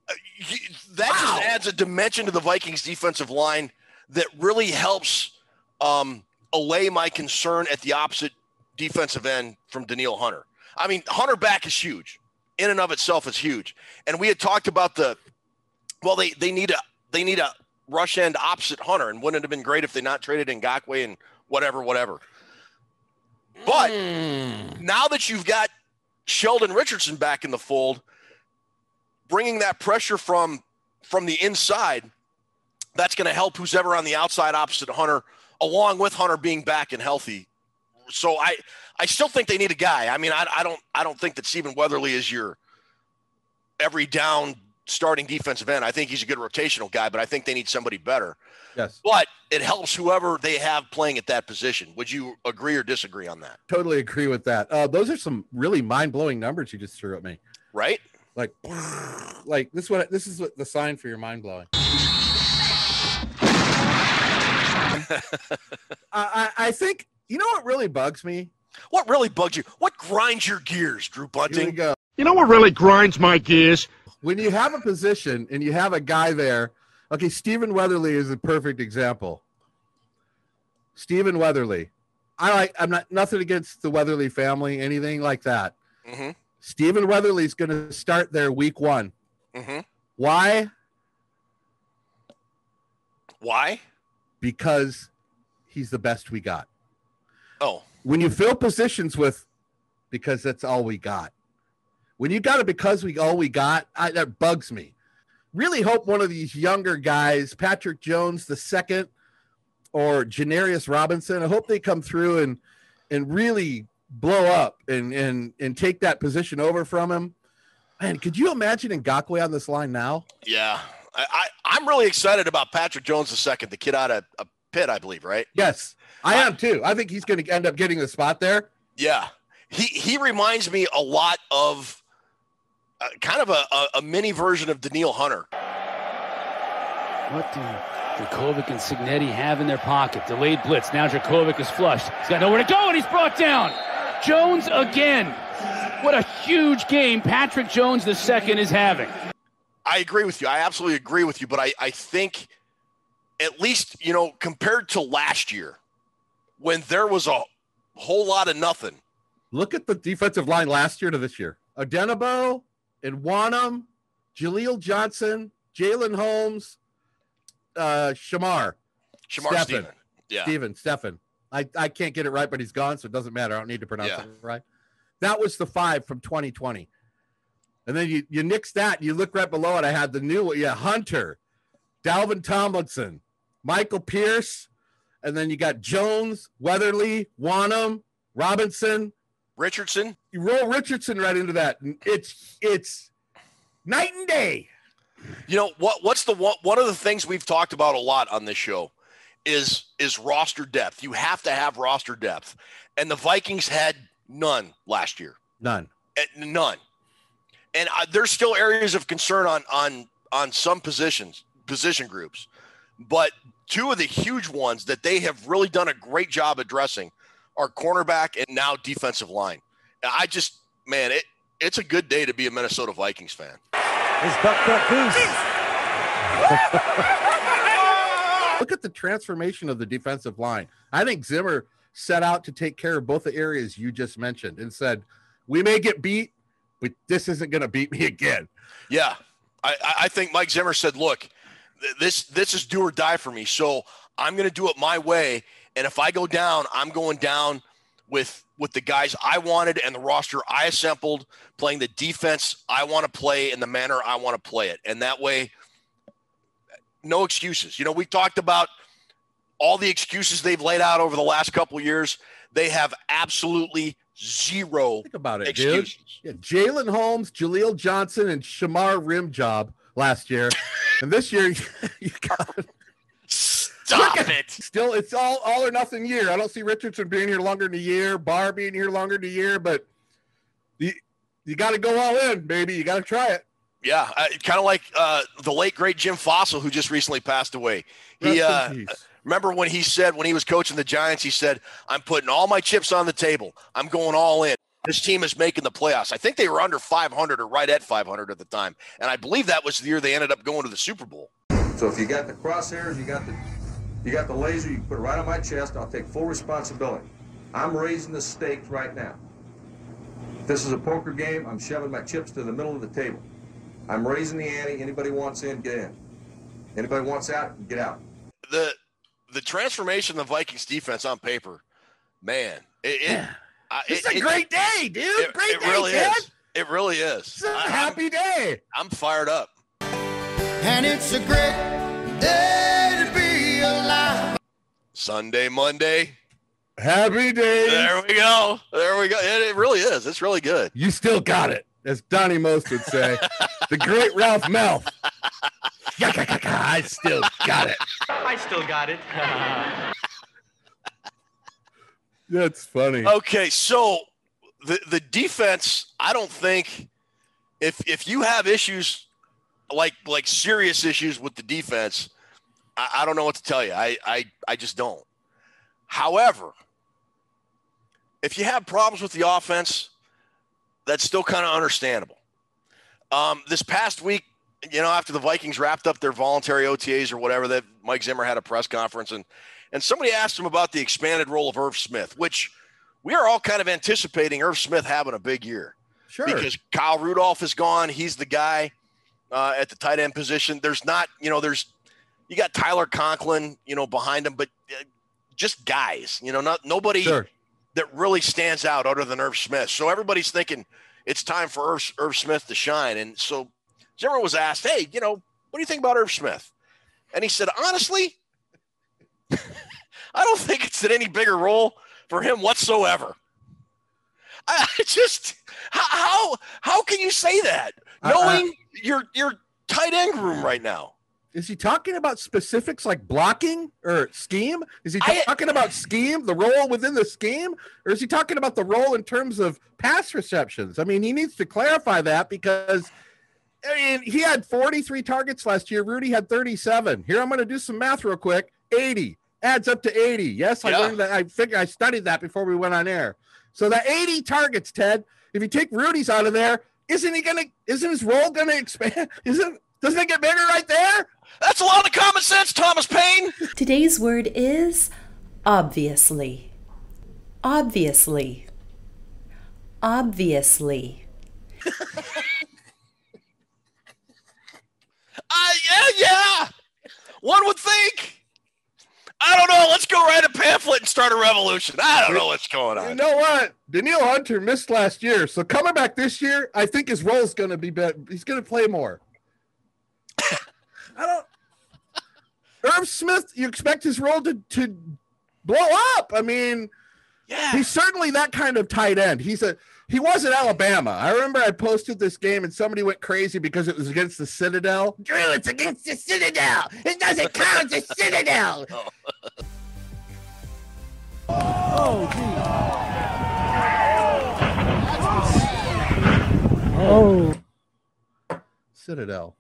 uh, that just adds a dimension to the Vikings defensive line that really helps um, allay my concern at the opposite defensive end from Danielle Hunter. I mean, Hunter back is huge. In and of itself is huge. And we had talked about the well, they they need a they need a rush end opposite Hunter, and wouldn't it have been great if they not traded Ngakoue and whatever, whatever. But mm. now that you've got Sheldon Richardson back in the fold, bringing that pressure from from the inside, that's going to help who's ever on the outside opposite Hunter, along with Hunter being back and healthy. So I I still think they need a guy. I mean, I, I don't I don't think that Stephen Weatherly is your every down starting defensive end. I think he's a good rotational guy, but I think they need somebody better. yes, But it helps whoever they have playing at that position. Would you agree or disagree on that? totally agree with that. Uh, those are some really mind blowing numbers you just threw at me. Right? Like, like this what this is what the sign for your mind blowing. I, I I think you know what really bugs me. What really bugs you? What grinds your gears, Drew Here we Bunting? go. You know what really grinds my gears? When you have a position and you have a guy there, okay, Stephen Weatherly is a perfect example. Stephen Weatherly. I like I'm not nothing against the Weatherly family, anything like that. Mm-hmm. Stephen Weatherly's gonna start there week one. Mm-hmm. Why? Why? Because he's the best we got. Oh, When you fill positions with because that's all we got. When you got it because we all we got, I, that bugs me. Really hope one of these younger guys, Patrick Jones the second, or Janarius Robinson, I hope they come through and and really blow up and and and take that position over from him. Man, could you imagine Ngakoue on this line now? yeah. I, I I'm really excited about Patrick Jones the second, the kid out of a Pitt, I believe, right? Yes, I am too. I think he's going to end up getting the spot there. Yeah. He he reminds me a lot of uh, kind of a, a, a mini version of Danielle Hunter. What do Dracovic and Signetti have in their pocket? Delayed blitz. Now Dracovic is flushed. He's got nowhere to go, and he's brought down. Jones again. What a huge game Patrick Jones the second is having. I agree with you. I absolutely agree with you. But I, I think, at least, you know, compared to last year, when there was a whole lot of nothing, Look at the defensive line last year to this year. Odenigbo, Wanham, Jaleel Johnson, Jalyn Holmes, uh, Shamar. Shamar Stephen. Stephen. Yeah. Steven, Stephen. I, I can't get it right, but he's gone, so it doesn't matter. I don't need to pronounce Yeah. it right. That was the five from 2020. And then you, you nix that, and you look right below it. I had the new. Yeah, Hunter, Dalvin Tomlinson, Michael Pierce, and then you got Jones, Weatherly, Wanham, Robinson, Richardson. You roll Richardson right into that. and It's it's night and day. You know what? What's the one? One of the things we've talked about a lot on this show is is roster depth. You have to have roster depth, and the Vikings had none last year. None. Eh, None. And uh, there's still areas of concern on on on some positions, position groups, but two of the huge ones that they have really done a great job addressing are cornerback and now defensive line. And I just, man, it it's a good day to be a Minnesota Vikings fan. It's Buck Buck Goose. Look at the transformation of the defensive line. I think Zimmer set out to take care of both the areas you just mentioned and said, "We may get beat, but this isn't going to beat me again." Yeah, I, I- I think Mike Zimmer said, "Look, th- this this is do or die for me. So I'm going to do it my way. And if I go down, I'm going down with with the guys I wanted and the roster I assembled, playing the defense I want to play in the manner I want to play it. And that way, no excuses. You know, we talked about all the excuses they've laid out over the last couple of years, they have absolutely zero Think about it, excuses. dude. Yeah, Jalyn Holmes, Jaleel Johnson, and Shamar Rim job last year, and this year you got Stop it. Still, it's all all or nothing year. I don't see Richardson being here longer than a year, Barr being here longer than a year, but you you got to go all in, baby. You got to try it. Yeah, kind of like uh, the late great Jim Fassel, who just recently passed away. He uh, remember when he said when he was coaching the Giants, he said, "I'm putting all my chips on the table. I'm going all in." This team is making the playoffs. I think they were under 500 or right at 500 at the time, and I believe that was the year they ended up going to the Super Bowl. So if you got the crosshairs, you got the you got the laser, you can put it right on my chest. I'll take full responsibility. I'm raising the stakes right now. If this is a poker game. I'm shoving my chips to the middle of the table. I'm raising the ante. Anybody wants in, get in. Anybody wants out, get out. the the transformation of the Vikings defense on paper, man, it, it, I- It's it- a it- great day, dude. It, great it day, really Ted. is. It really is. It's a I- happy day. I'm fired up. And it's a great day to be alive. Sunday, Monday. Happy day. There we go. There we go. It, it really is. It's really good. You still got it, as Donnie Most would say. the great Ralph Malph. I still got it. I still got it. That's funny. Okay, so the the defense, I don't think if if you have issues like like serious issues with the defense, I, I don't know what to tell you. I, I I just don't. However, if you have problems with the offense, that's still kind of understandable. Um, this past week, you know, after the Vikings wrapped up their voluntary OTAs or whatever, that Mike Zimmer had a press conference and and somebody asked him about the expanded role of Irv Smith, which we are all kind of anticipating Irv Smith having a big year. Sure. Because Kyle Rudolph is gone. He's the guy uh, at the tight end position. There's not, you know, there's you got Tyler Conklin, you know, behind him, but uh, just guys, you know, not nobody Sure. that really stands out other than Irv Smith. So everybody's thinking it's time for Irv, Irv Smith to shine. And so Zimmer was asked, "Hey, you know, what do you think about Irv Smith?" And he said, "Honestly, I don't think it's in any bigger role for him whatsoever." I I just how how, how can you say that I- I- knowing your your tight end room right now? Is he talking about specifics like blocking or scheme? Is he I- talking about scheme, the role within the scheme, or is he talking about the role in terms of pass receptions? I mean, he needs to clarify that because I mean, he had 43 targets last year. Rudy had 37. Here, I'm going to do some math real quick. 80 adds up to 80. Yes, I Yeah. learned that. I figured I studied that before we went on air. So that 80 targets, Ted. If you take Rudy's out of there, isn't he going to? Isn't his role going to expand? Isn't doesn't it get bigger right there? That's a lot of common sense, Thomas Paine. Today's word is obviously. Obviously. Obviously. Uh, yeah, yeah. One would think. I don't know. Let's go write a pamphlet and start a revolution. I don't know what's going on. You know what? Danielle Hunter missed last year, so coming back this year, I think his role is going to be better. He's going to play more. I don't. Irv Smith, you expect his role to to blow up? I mean, yeah, he's certainly that kind of tight end. He's a he was at Alabama. I remember I posted this game and somebody went crazy because it was against the Citadel. Drew, it's against the Citadel. It doesn't count. It's the Citadel. Oh, Oh. oh. Citadel.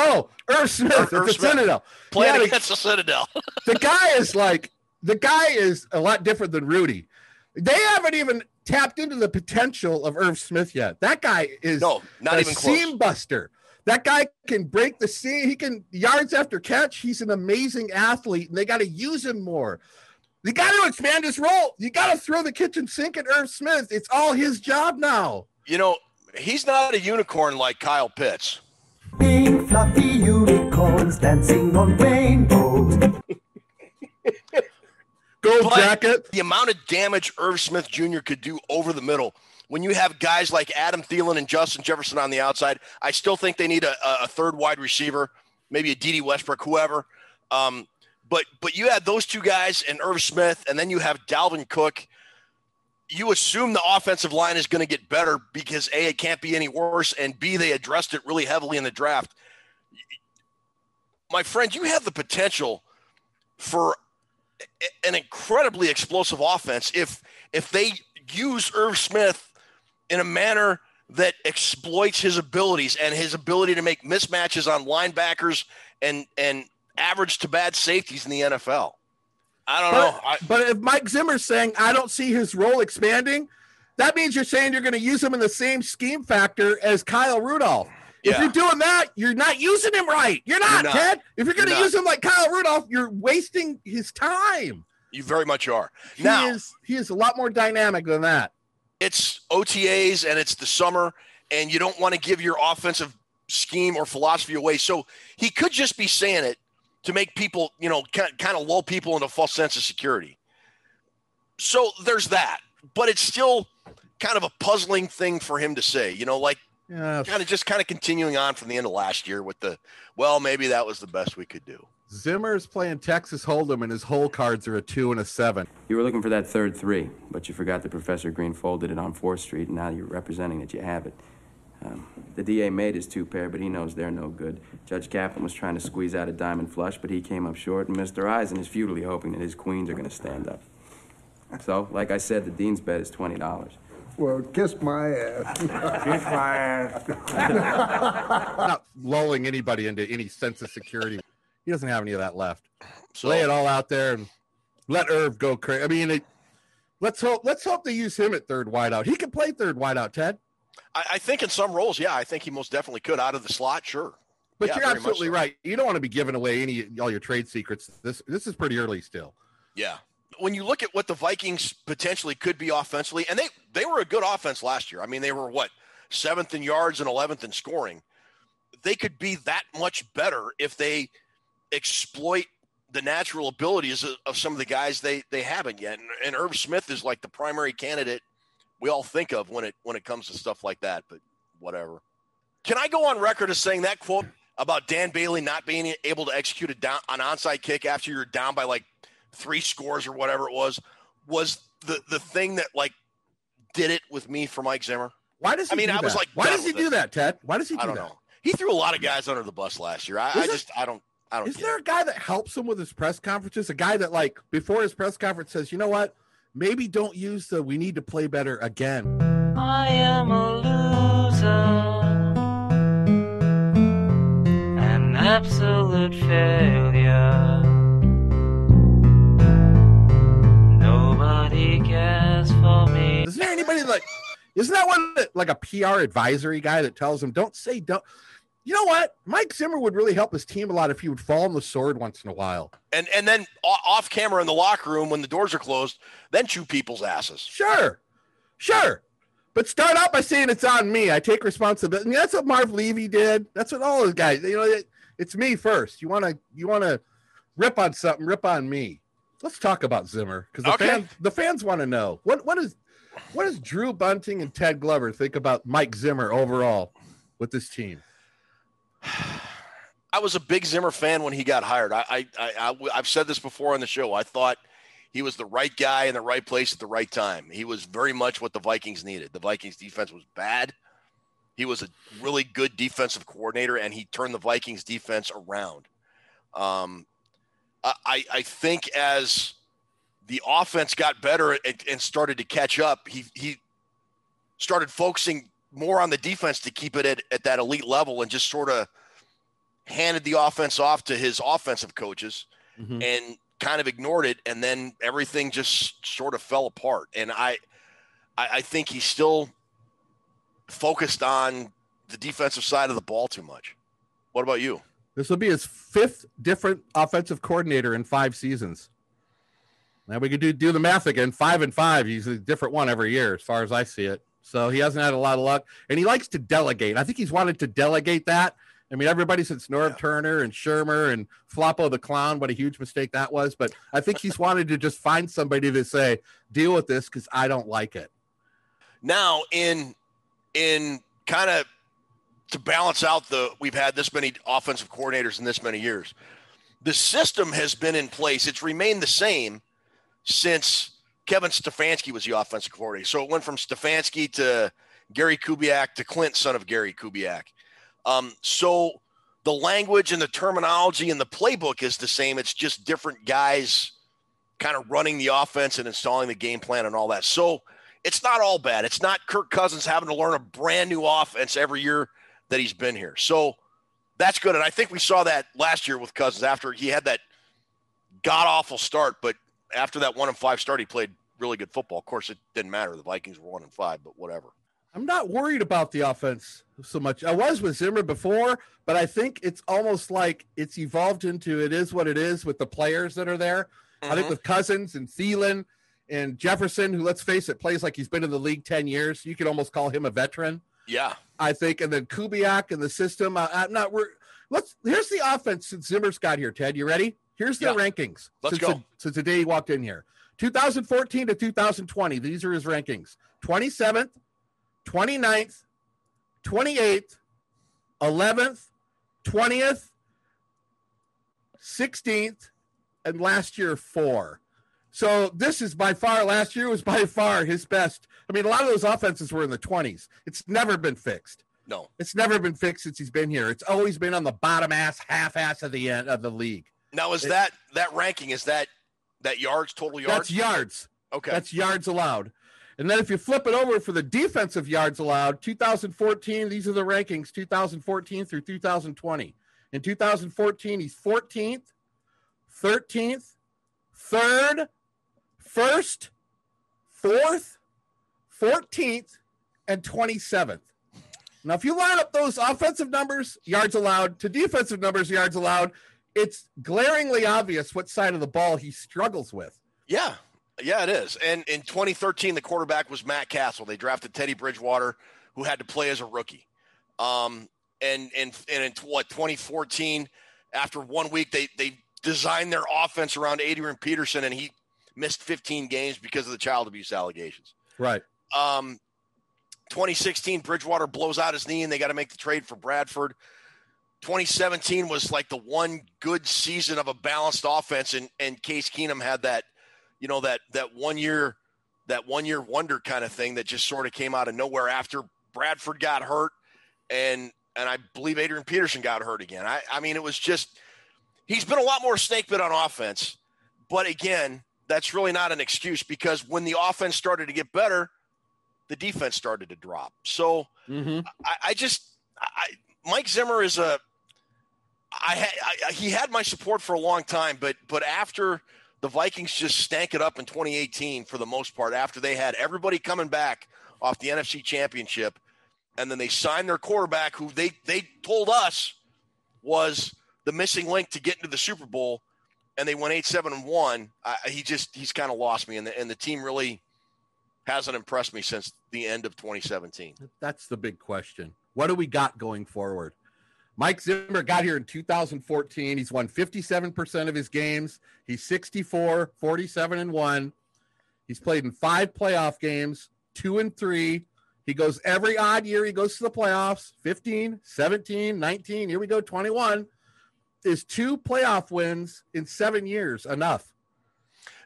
Oh, Irv Smith. Irv it's the Smith. Citadel. Playing Yeah, against the Citadel. the guy is like the guy is a lot different than Rudy. They haven't even tapped into the potential of Irv Smith yet. That guy is No, not a even close. seam buster. That guy can break the seam. He can yards after catch. He's an amazing athlete, and they got to use him more. You got to expand his role. You got to throw the kitchen sink at Irv Smith. It's all his job now. You know, he's not a unicorn like Kyle Pitts. Pink fluffy unicorns dancing on rainbows. Gold But jacket. The amount of damage Irv Smith Jr. could do over the middle when you have guys like Adam Thielen and Justin Jefferson on the outside. I still think they need a, a third wide receiver, maybe a Dede Westbrook, whoever. Um, But but you had those two guys and Irv Smith, and then you have Dalvin Cook. You assume the offensive line is going to get better because A, it can't be any worse, and B, they addressed it really heavily in the draft. My friend, you have the potential for an incredibly explosive offense if if they use Irv Smith in a manner that exploits his abilities and his ability to make mismatches on linebackers and and average to bad safeties in the NFL. I don't but, know. I, but if Mike Zimmer's saying I don't see his role expanding, that means you're saying you're going to use him in the same scheme factor as Kyle Rudolph. If you're doing that, you're not using him right. You're not, You're not. Ted. If you're going to use him like Kyle Rudolph, you're wasting his time. you very much are. He now is he is a lot more dynamic than that. it's OTAs and it's the summer, and you don't want to give your offensive scheme or philosophy away. So he could just be saying it to make people, you know, kind kind of lull people into a false sense of security. So there's that, but it's still kind of a puzzling thing for him to say, you know, like Yeah. kind of just kind of continuing on from the end of last year with the, well, maybe that was the best we could do. Zimmer's playing Texas Hold'em, and his hole cards are a two and a seven. You were looking for that third three, but you forgot that Professor Green folded it on 4th Street, and now you're representing that you have it. Um, the DA made his two pair, but he knows they're no good. Judge Kaplan was trying to squeeze out a diamond flush, but he came up short, and Mr. Eisen is futilely hoping that his queens are going to stand up. So, like I said, the dean's bet is $20. Well, kiss my ass. Kiss my ass. not lulling anybody into any sense of security. He doesn't have any of that left. So Lay it all out there and let Irv go crazy. I mean, it, let's hope let's hope they use him at third wideout. He can play third wideout, Ted. I, I think in some roles, yeah, I think he most definitely could out of the slot, sure. But Yeah, you're absolutely so. right. You don't want to be giving away any all your trade secrets. This this is pretty early still. Yeah. When you look at what the Vikings potentially could be offensively, and they they were a good offense last year. I mean, they were what seventh in yards and eleventh in scoring. They could be that much better if they exploit the natural abilities of, of some of the guys they they haven't yet. And, and Irv Smith is like the primary candidate we all think of when it when it comes to stuff like that. But whatever. Can I go on record as saying that quote about Dan Bailey not being able to execute a down an onside kick after you're down by like three scores or whatever it was was the the thing that like did it with me for Mike Zimmer? Why does he I mean, do I was that? like, why does he do it. that, Ted? Why does he do I don't that? know. He threw a lot of guys under the bus last year. I, I just I don't I don't Is there it. a guy that helps him with his press conferences? A guy that like before his press conference says, you know what? Maybe don't use the we need to play better again. I am a loser, an absolute failure. Nobody cares for me. Is there anybody like isn't that one that like a PR advisory guy that tells him don't say don't you know what? Mike Zimmer would really help his team a lot if he would fall on the sword once in a while. And and then off camera in the locker room when the doors are closed, then chew people's asses. Sure. Sure. But start out by saying it's on me. I take responsibility. That's what Marv Levy did. That's what all those guys. You know, it, it's me first. You want to you want to rip on something, rip on me. Let's talk about Zimmer because the Okay. fans the fans want to know what what is what does Drew Bunting and Ted Glover think about Mike Zimmer overall with this team? I was a big Zimmer fan when he got hired. I, I, I, have said this before on the show. I thought he was the right guy in the right place at the right time. He was very much what the Vikings needed. The Vikings defense was bad. He was a really good defensive coordinator, and he turned the Vikings defense around. Um, I, I think as the offense got better and, and started to catch up, he he started focusing more on the defense to keep it at, at that elite level and just sort of handed the offense off to his offensive coaches Mhm. and kind of ignored it and then everything just sort of fell apart and i i, I think he's still focused on the defensive side of the ball too much what about you This will be his fifth different offensive coordinator in five seasons. Now we could do do the math again. Five and five. He's a different one every year, as far as I see it. So he hasn't had a lot of luck, and he likes to delegate. I think he's wanted to delegate that. I mean, everybody since Norv Turner and Shurmur and Floppo the Clown, what a huge mistake that was. But I think he's wanted to just find somebody to say, deal with this because I don't like it. now in in kind of to balance out the we've had this many offensive coordinators in this many years the system has been in place. It's remained the same since Kevin Stefanski was the offensive coordinator. So it went from Stefanski to Gary Kubiak to Clint, son of Gary Kubiak. Um, so the language and the terminology and the playbook is the same. It's just different guys kind of running the offense and installing the game plan and all that. So it's not all bad. It's not Kirk Cousins having to learn a brand new offense every year that he's been here. So that's good. And I think we saw that last year with Cousins after he had that god awful start, but after that one and five start, he played really good football. Of course, it didn't matter. The Vikings were one and five, but whatever. I'm not worried about the offense so much. I was with Zimmer before, but I think it's almost like it's evolved into it is what it is with the players that are there. I think Mhm. with Cousins and Thielen and Jefferson, who let's face it, plays like he's been in the league 10 years. You could almost call him a veteran. Yeah. I think, and then Kubiak and the system. I, I'm not. We're let's. Here's the offense since Zimmer's got here. Ted, you ready? Here's the Yeah. rankings. Let's since go. The, since the day he walked in here, 2014 to 2020. These are his rankings: 27th, 29th, 28th, 11th, 20th, 16th, and last year four. So this is by far last year was by far his best. I mean, a lot of those offenses were in the 20s. It's never been fixed. No. It's never been fixed since he's been here. It's always been on the bottom ass, half ass of the end of the league. Now is It- that that ranking is that that yards total yards? That's yards. Okay. That's yards allowed. And then if you flip it over for the defensive yards allowed, 2014, these are the rankings 2014 through 2020. In 2014, he's 14th, 13th, third, first, fourth, 14th, and 27th. Now, if you line up those offensive numbers, yards allowed, to defensive numbers, yards allowed, it's glaringly obvious what side of the ball he struggles with. Yeah. Yeah, it is. And in 2013, the quarterback was Matt Cassel. They drafted Teddy Bridgewater, who had to play as a rookie. Um, and and and in what 2014, after one week, they they designed their offense around Adrian Peterson, and he missed 15 games because of the child abuse allegations. Right. Um, 2016, Bridgewater blows out his knee, and they got to make the trade for Bradford. 2017 was like the one good season of a balanced offense, and and Case Keenum had that, you know, that that one year, that one year wonder kind of thing that just sort of came out of nowhere after Bradford got hurt, and and I believe Adrian Peterson got hurt again. I I mean, it was just he's been a lot more snake bit on offense, but again, that's really not an excuse because when the offense started to get better, the defense started to drop. So mm-hmm. I, I just, I, Mike Zimmer is a, I, I, he had my support for a long time, but but after the Vikings just stank it up in 2018 for the most part, after they had everybody coming back off the NFC Championship, and then they signed their quarterback, who they they told us was the missing link to get into the Super Bowl, and they went eight seven and one. He just he's kind of lost me, and the, and the team really hasn't impressed me since the end of 2017. That's the big question. What do we got going forward? Mike Zimmer got here in 2014. He's won 57% of his games. He's 64, 47 and 1. He's played in 5 playoff games, 2 and 3. He goes every odd year he goes to the playoffs, 15, 17, 19, here we go 21. Is two playoff wins in 7 years enough?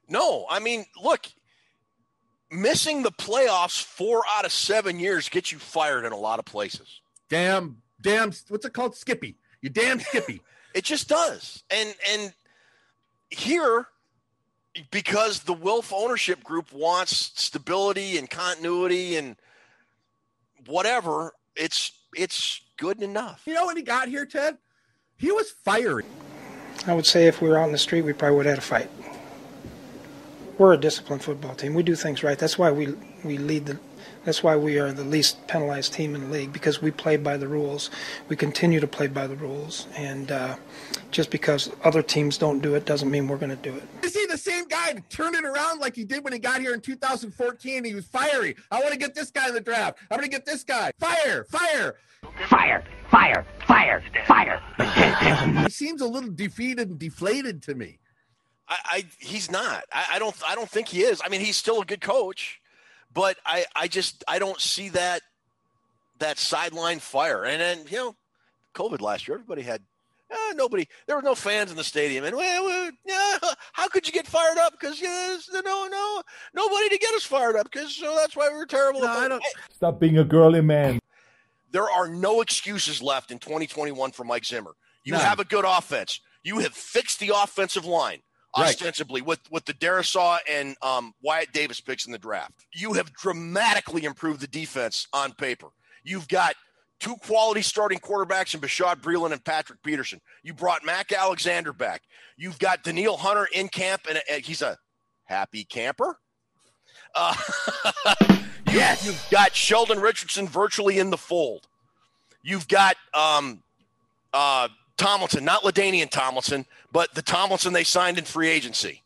No, I mean, look, missing the playoffs four out of seven years gets you fired in a lot of places. Damn, damn, what's it called? Skippy. You damn Skippy. It just does. And and here, because the Wilf ownership group wants stability and continuity and whatever, it's it's good enough. You know when he got here, Ted? He was fiery. I would say if we were out in the street, we probably would have had a fight. We're a disciplined football team. We do things right. That's why we we lead the. That's why we are the least penalized team in the league because we play by the rules. We continue to play by the rules, and uh, just because other teams don't do it doesn't mean we're going to do it. Is he the same guy to turn it around like he did when he got here in 2014? He was fiery. I want to get this guy in the draft. I'm going to get this guy. Fire, fire, Fire, fire, fire, fire. he seems a little defeated and deflated to me. I, I he's not. I, I don't I don't think he is. I mean, he's still a good coach, but I I just I don't see that that sideline fire. And then you know, COVID last year, everybody had Uh, nobody, there were no fans in the stadium, and well, well, yeah, how could you get fired up? Because yeah, no, no, nobody to get us fired up. Because so that's why we were terrible. I don't. Stop being a girly man. There are no excuses left in 2021 for Mike Zimmer. You None. have a good offense. You have fixed the offensive line Right. ostensibly with with the Darrisaw and um, Wyatt Davis picks in the draft. You have dramatically improved the defense on paper. You've got two quality starting quarterbacks in Bashad Breeland and Patrick Peterson. You brought Mac Alexander back. You've got Danielle Hunter in camp, and he's a happy camper. Uh, yes. You've got Sheldon Richardson virtually in the fold. You've got um, uh, Tomlinson, not LaDainian Tomlinson, but the Tomlinson they signed in free agency.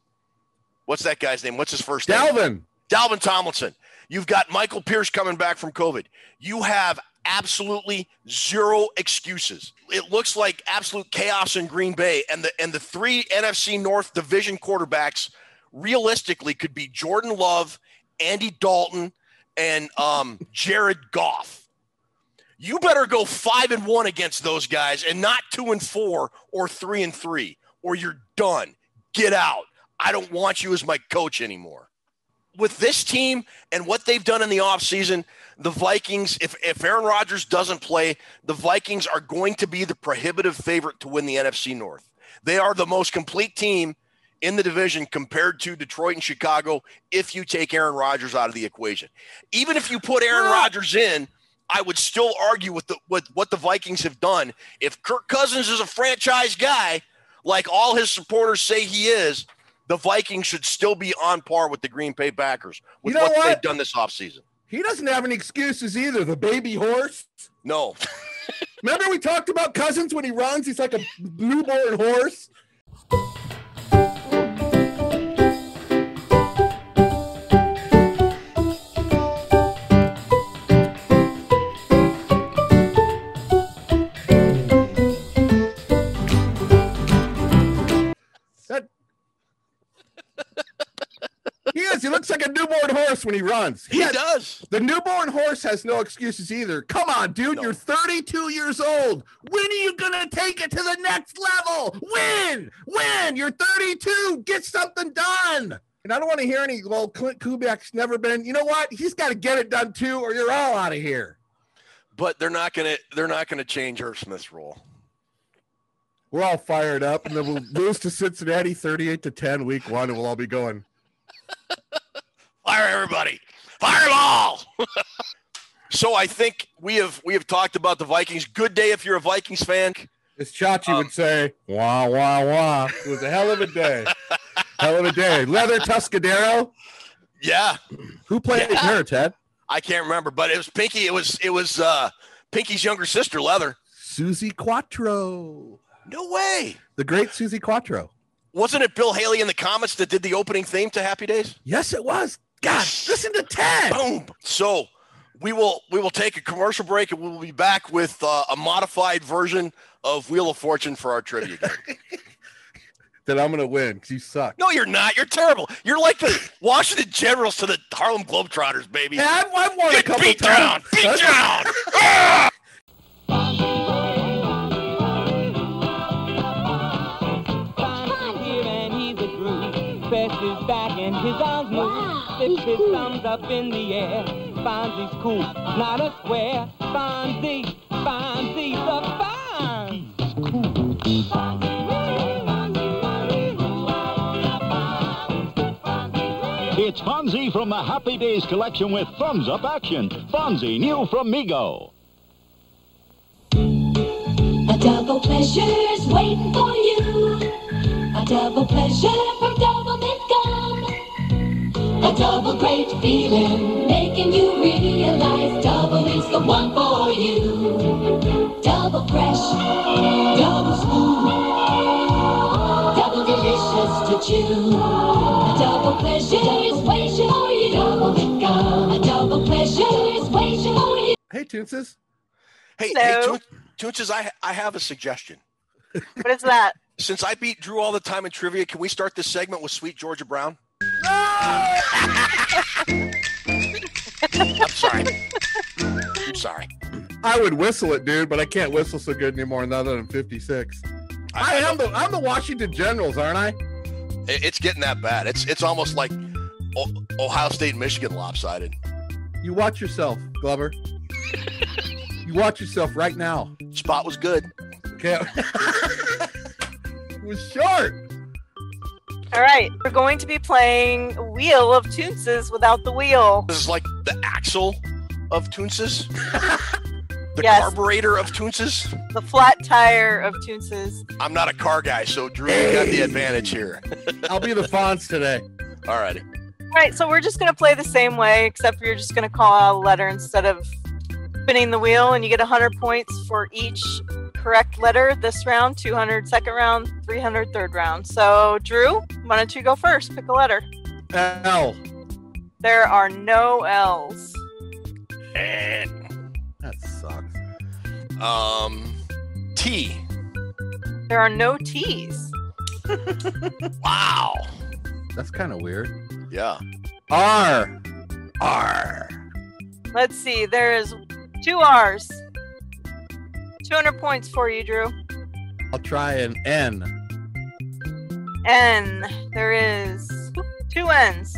What's that guy's name? What's his first name? Dalvin. Dalvin Tomlinson. You've got Michael Pierce coming back from COVID. You have absolutely zero excuses. It looks like absolute chaos in Green Bay, and the and the three NFC North division quarterbacks realistically could be Jordan Love, Andy Dalton, and um, Jared Goff. You better go five and one against those guys, and not two and four or three and three, or you're done. Get out. I don't want you as my coach anymore with this team and what they've done in the offseason, the Vikings, if, if Aaron Rodgers doesn't play, the Vikings are going to be the prohibitive favorite to win the NFC North. They are the most complete team in the division compared to Detroit and Chicago if you take Aaron Rodgers out of the equation. Even if you put Aaron Rodgers in, I would still argue with the with what the Vikings have done. If Kirk Cousins is a franchise guy, like all his supporters say he is, the Vikings should still be on par with the Green Bay Packers with You know what, what? they've done this offseason. He doesn't have any excuses either. The baby horse. No. Remember we talked about Cousins when he runs? He's like a newborn horse. When he runs. He has- does. The newborn horse has no excuses either. Come on, dude. You're 32 years old. When are you going to take it to the next level? When? When? You're 32. Get something done. And I don't want to hear any, well, Clint Kubiak's never been. You know what? He's got to get it done too, or you're all out of here. But they're not gonna they're not gonna change Irv Smith's role. We're all fired up, and then we'll lose to Cincinnati 38 to 10 week one, and we'll all be going, Fire everybody. Fire them all. so I think we have we have talked about the Vikings. Good day if you're a Vikings fan. as Chachi Um, would say, wah, wah, wah. It was a hell of a day. hell of a day. Leather Tuscadero. Yeah. Who played Yeah. her, Ted? I can't remember, but it was Pinky. It was it was uh Pinky's younger sister, Leather. Suzi Quatro. No way. The great Suzi Quatro. Wasn't it Bill Haley in the comments that did the opening theme to Happy Days? Yes, it was. God, listen to Ted. Boom. So we will we will take a commercial break and we will be back with uh, a modified version of Wheel of Fortune for our trivia game. That I'm going to win because you suck. no, you're not. You're terrible. You're like the Washington Generals to the Harlem Globetrotters, baby. Yeah, I've, I've won a Get couple beat times. down. Beat down. Ah! here and he's a groove. Pressed his back and his arms move. His thumbs up in the air. Fonzie's cool, not a square. Fonzie, Fonzie, the Fonz. It's Fonzie from the Happy Days collection with thumbs up action. Fonzie, new from Mego. A double pleasure's waiting for you. A double pleasure from Double Mint Gum. A double great feeling, making you realize Double is the one for you. Double fresh, double smooth, double delicious to chew. A double pleasure is waiting for you. Double Mint A double pleasure is waiting for you. Hey, Toonses. Hey, Hello. hey, Toon- Toonses, I I have a suggestion. What is that? Since I beat Drew all the time in trivia, can we start this segment with Sweet Georgia Brown? I'm sorry. I'm sorry. I would whistle it, dude, but I can't whistle so good anymore now that I'm 56. I am the I'm the Washington Generals, aren't I? It's getting that bad. It's it's almost like O- Ohio State, and Michigan lopsided. You watch yourself, Glover. you watch yourself right now. Spot was good. Okay. it was short. All right, we're going to be playing Wheel of Toonses without the wheel. This is like the axle of Toonses. the Yes. carburetor of Toonses. The flat tire of Toonses. I'm not a car guy, so Drew, you got the advantage here. I'll be the fonts today. Alrighty. All right, so we're just going to play the same way, except you're just going to call out a letter instead of spinning the wheel, and you get 100 points for each correct letter this round, 200 second round, 300 third round. So, Drew, why don't you go first? Pick a letter. L. There are no L's. That sucks. Um, T. There are no T's. Wow. That's kind of weird. Yeah. R. R. Let's see, there is two R's. 200 points for you, Drew. I'll try an N. N. There is two N's.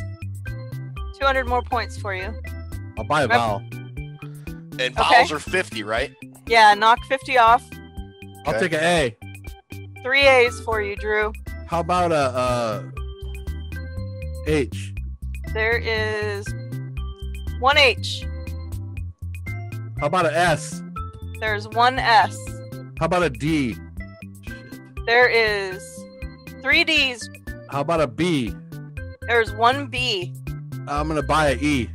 200 more points for you. I'll buy a vowel. And vowels are 50, right? Yeah, knock 50 off. I'll Okay. take an A. Three A's for you, Drew. How about a uh, H? There is one H. How about a S? There's one S. How about a D? There is three D's. How about a B? There's one B. I'm gonna buy a E.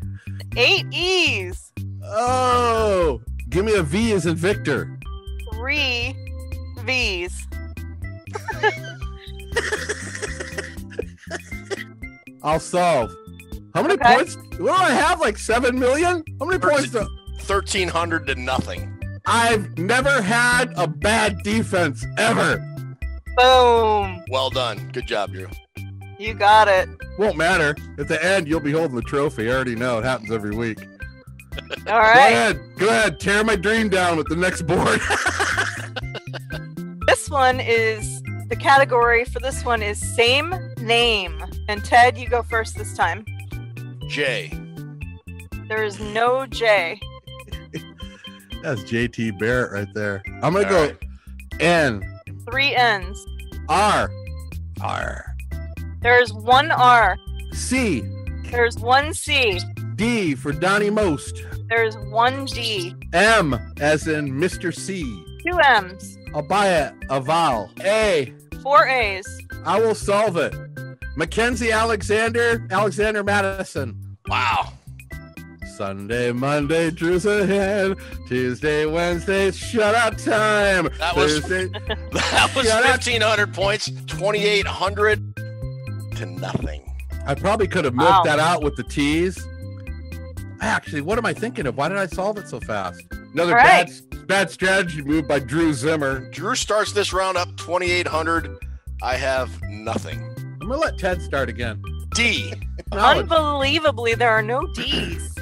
Eight E's. Oh, give me a V as in Victor. Three V's. I'll solve. How many Okay. points? What do I have? Like seven million? How many points? Do, 1300 to nothing. I've never had a bad defense ever. Boom. Well done. Good job, Drew. You got it. Won't matter. At the end, you'll be holding the trophy. I already know it happens every week. All right. Go ahead. Go ahead. Tear my dream down with the next board. This one is the category for this one is same name. And Ted, you go first this time. J. There is no J. That's JT Barrett right there. I'm gonna All go right. N Three N's. R R There's one R. C There's one C. D for Donnie Most. There's one D. M as in Mr. C. Two M's. I'll buy a, a vowel. A. Four A's. I will solve it. Mackenzie Alexander, Alexander Madison. Wow. Sunday, Monday, Drew's ahead. Tuesday, Wednesday, shutout time. That was- Thursday, That was Shut up. 1500 points, 2800 to nothing. I probably could have milked Wow. that out with the T's. Actually, what am I thinking of? Why did I solve it so fast? Another All right. bad, bad strategy move by Drew Zimmer. Drew starts this round up 2800. I have nothing. I'm gonna let Ted start again. D. No, Unbelievably, there are no D's.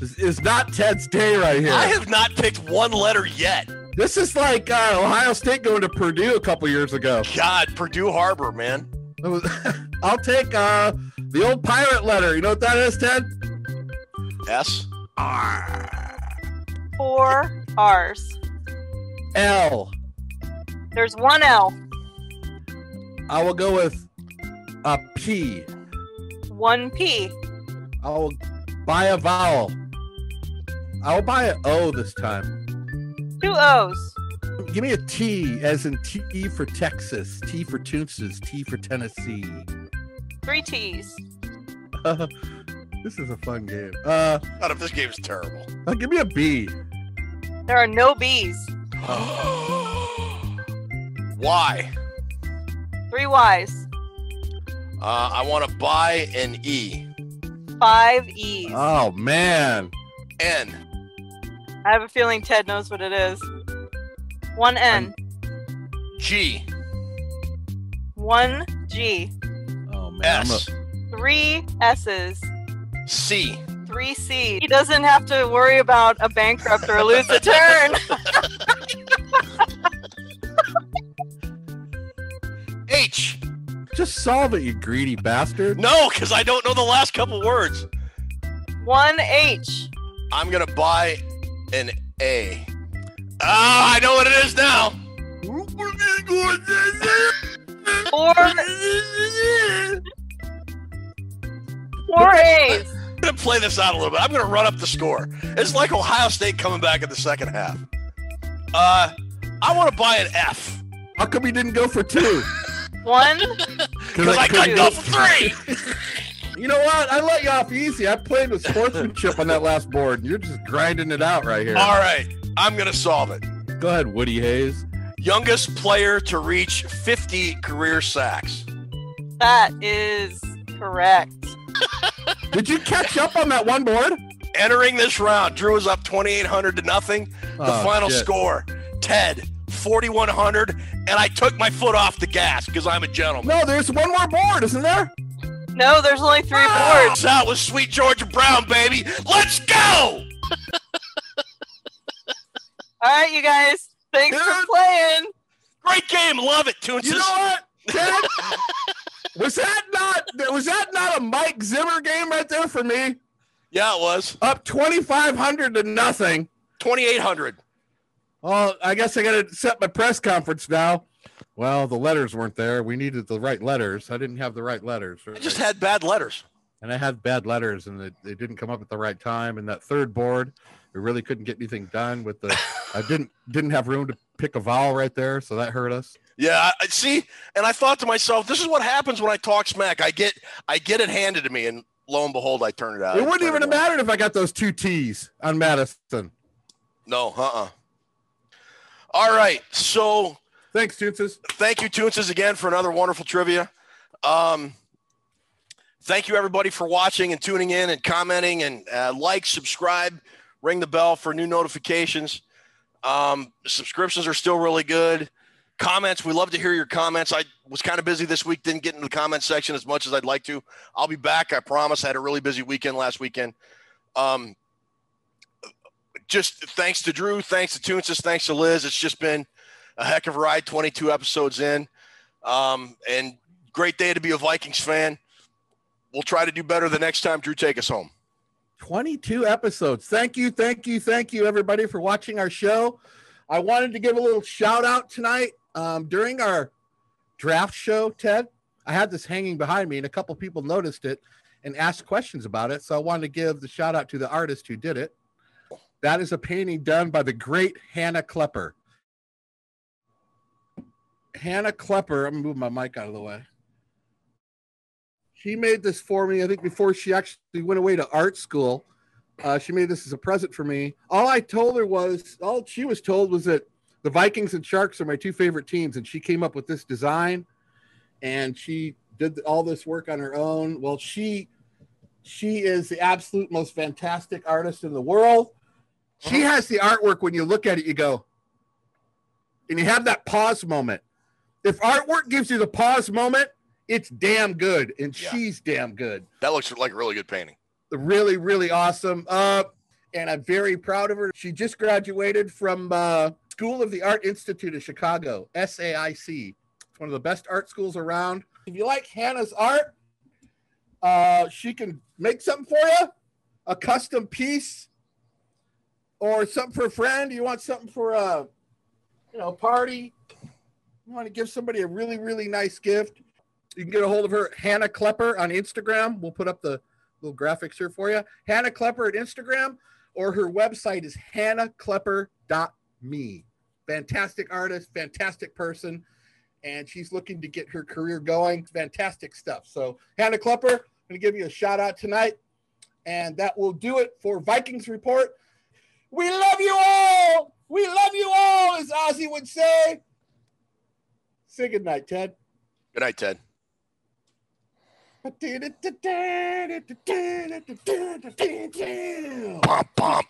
It's, it's not Ted's day right here. I have not picked one letter yet. This is like uh, Ohio State going to Purdue a couple years ago. God, Purdue Harbor, man. Was- I'll take uh, the old pirate letter. You know what that is, Ted? S. Four R's. L. There's one L. I will go with a P. One P. I will buy a vowel. I will buy an O this time. Two O's. Give me a T, as in T for Texas, T for Toonses, T for Tennessee. Three T's. this is a fun game. Uh, God, if this game is terrible. uh, give me a B. There are no B's. Why? Three Y's. Uh, I want to buy an E. Five E's. Oh man, N. I have a feeling Ted knows what it is. One N. G. One G. oh man. I'm Three S's. C. Three C. He doesn't have to worry about a bankrupt or lose a turn. Just solve it, you greedy bastard. No, because I don't know the last couple words. One H. I'm gonna buy an A. Ah, I know what it is now. Four. Four A's. I'm gonna play this out a little bit. I'm gonna run up the score. It's like Ohio State coming back in the second half. Uh, I want to buy an F. How come you didn't go for two? One. Because I couldn't go three. You know what? I let you off easy. I played with sportsmanship on that last board. You're just grinding it out right here. All right, I'm gonna solve it. Go ahead, Woody Hayes. Youngest player to reach 50 career sacks. That is correct. Did you catch up on that one board? Entering this round, Drew is up 2,800 to nothing. The Oh, final shit. score, Ted 4,100, and I took my foot off the gas because I'm a gentleman. No, there's one more board, isn't there? No, there's only three Ah, boards. Out with Sweet Georgia Brown, baby. Let's go! All right, you guys. Thanks for playing. Great game, love it, Toonses. You know what, Ted? was that not was that not a Mike Zimmer game right there for me? Yeah, it was Up twenty five hundred to nothing. 2,800. Well, I guess I got to set my press conference now. Well, the letters weren't there. We needed the right letters. I didn't have the right letters. I just had bad letters. and I had bad letters, and they, they didn't come up at the right time. And that third board, we really couldn't get anything done with the. I didn't didn't have room to pick a vowel right there, so that hurt us. Yeah, I- see, and I thought to myself, this is what happens when I talk smack. I get I get it handed to me, and lo and behold, I turn it out. it wouldn't even have mattered if I got those two T's on Madison. No, uh-uh. All right, so thanks, Toonses. Thank you, Toonses, again for another wonderful trivia. Um, thank you everybody for watching and tuning in and commenting and uh, like, subscribe, ring the bell for new notifications. Um, subscriptions are still really good. Comments, we love to hear your comments. I was kind of busy this week, didn't get into the comment section as much as I'd like to. I'll be back, I promise. I had a really busy weekend last weekend. Um, just thanks to Drew, thanks to Toonses, thanks to Liz. It's just been a heck of a ride, 22 episodes in. Um, and great day to be a Vikings fan. We'll try to do better the next time Drew take us home. 22 episodes. Thank you, thank you, thank you, everybody, for watching our show. I wanted to give a little shout out tonight um, during our draft show, Ted. I had this hanging behind me, and a couple people noticed it and asked questions about it. So I wanted to give the shout out to the artist who did it. That is a painting done by the great Hannah Klepper. Hannah Klepper, I'm move my mic out of the way. She made this for me, I think, before she actually went away to art school. Uh, she made this as a present for me. All I told her was, all she was told was that the Vikings and Sharks are my two favorite teams, and she came up with this design, and she did all this work on her own. Well, she she is the absolute most fantastic artist in the world. She has the artwork when you look at it, you go, and you have that pause moment. If artwork gives you the pause moment, it's damn good, and she's damn good. That looks like a really good painting. really really awesome. Uh and i'm very proud of her. She just graduated from uh school of the art institute of chicago saic it's one of the best art schools around. If you like hannah's art uh she can make something for you. A custom piece or something for a friend you want something for a you know party you want to give somebody a really really nice gift you can get a hold of her hannah klepper on instagram we'll put up the little graphics here for you. Hannah Klepper at Instagram, or her website is hannahklepper.me. Fantastic artist, fantastic person, and she's looking to get her career going. Fantastic stuff. So, Hannah Klepper, I'm going to give you a shout out tonight, and that will do it for Vikings Report. We love you all. We love you all, as Ozzy would say. Say good night, Ted. Good night, Ted. Pump, pump.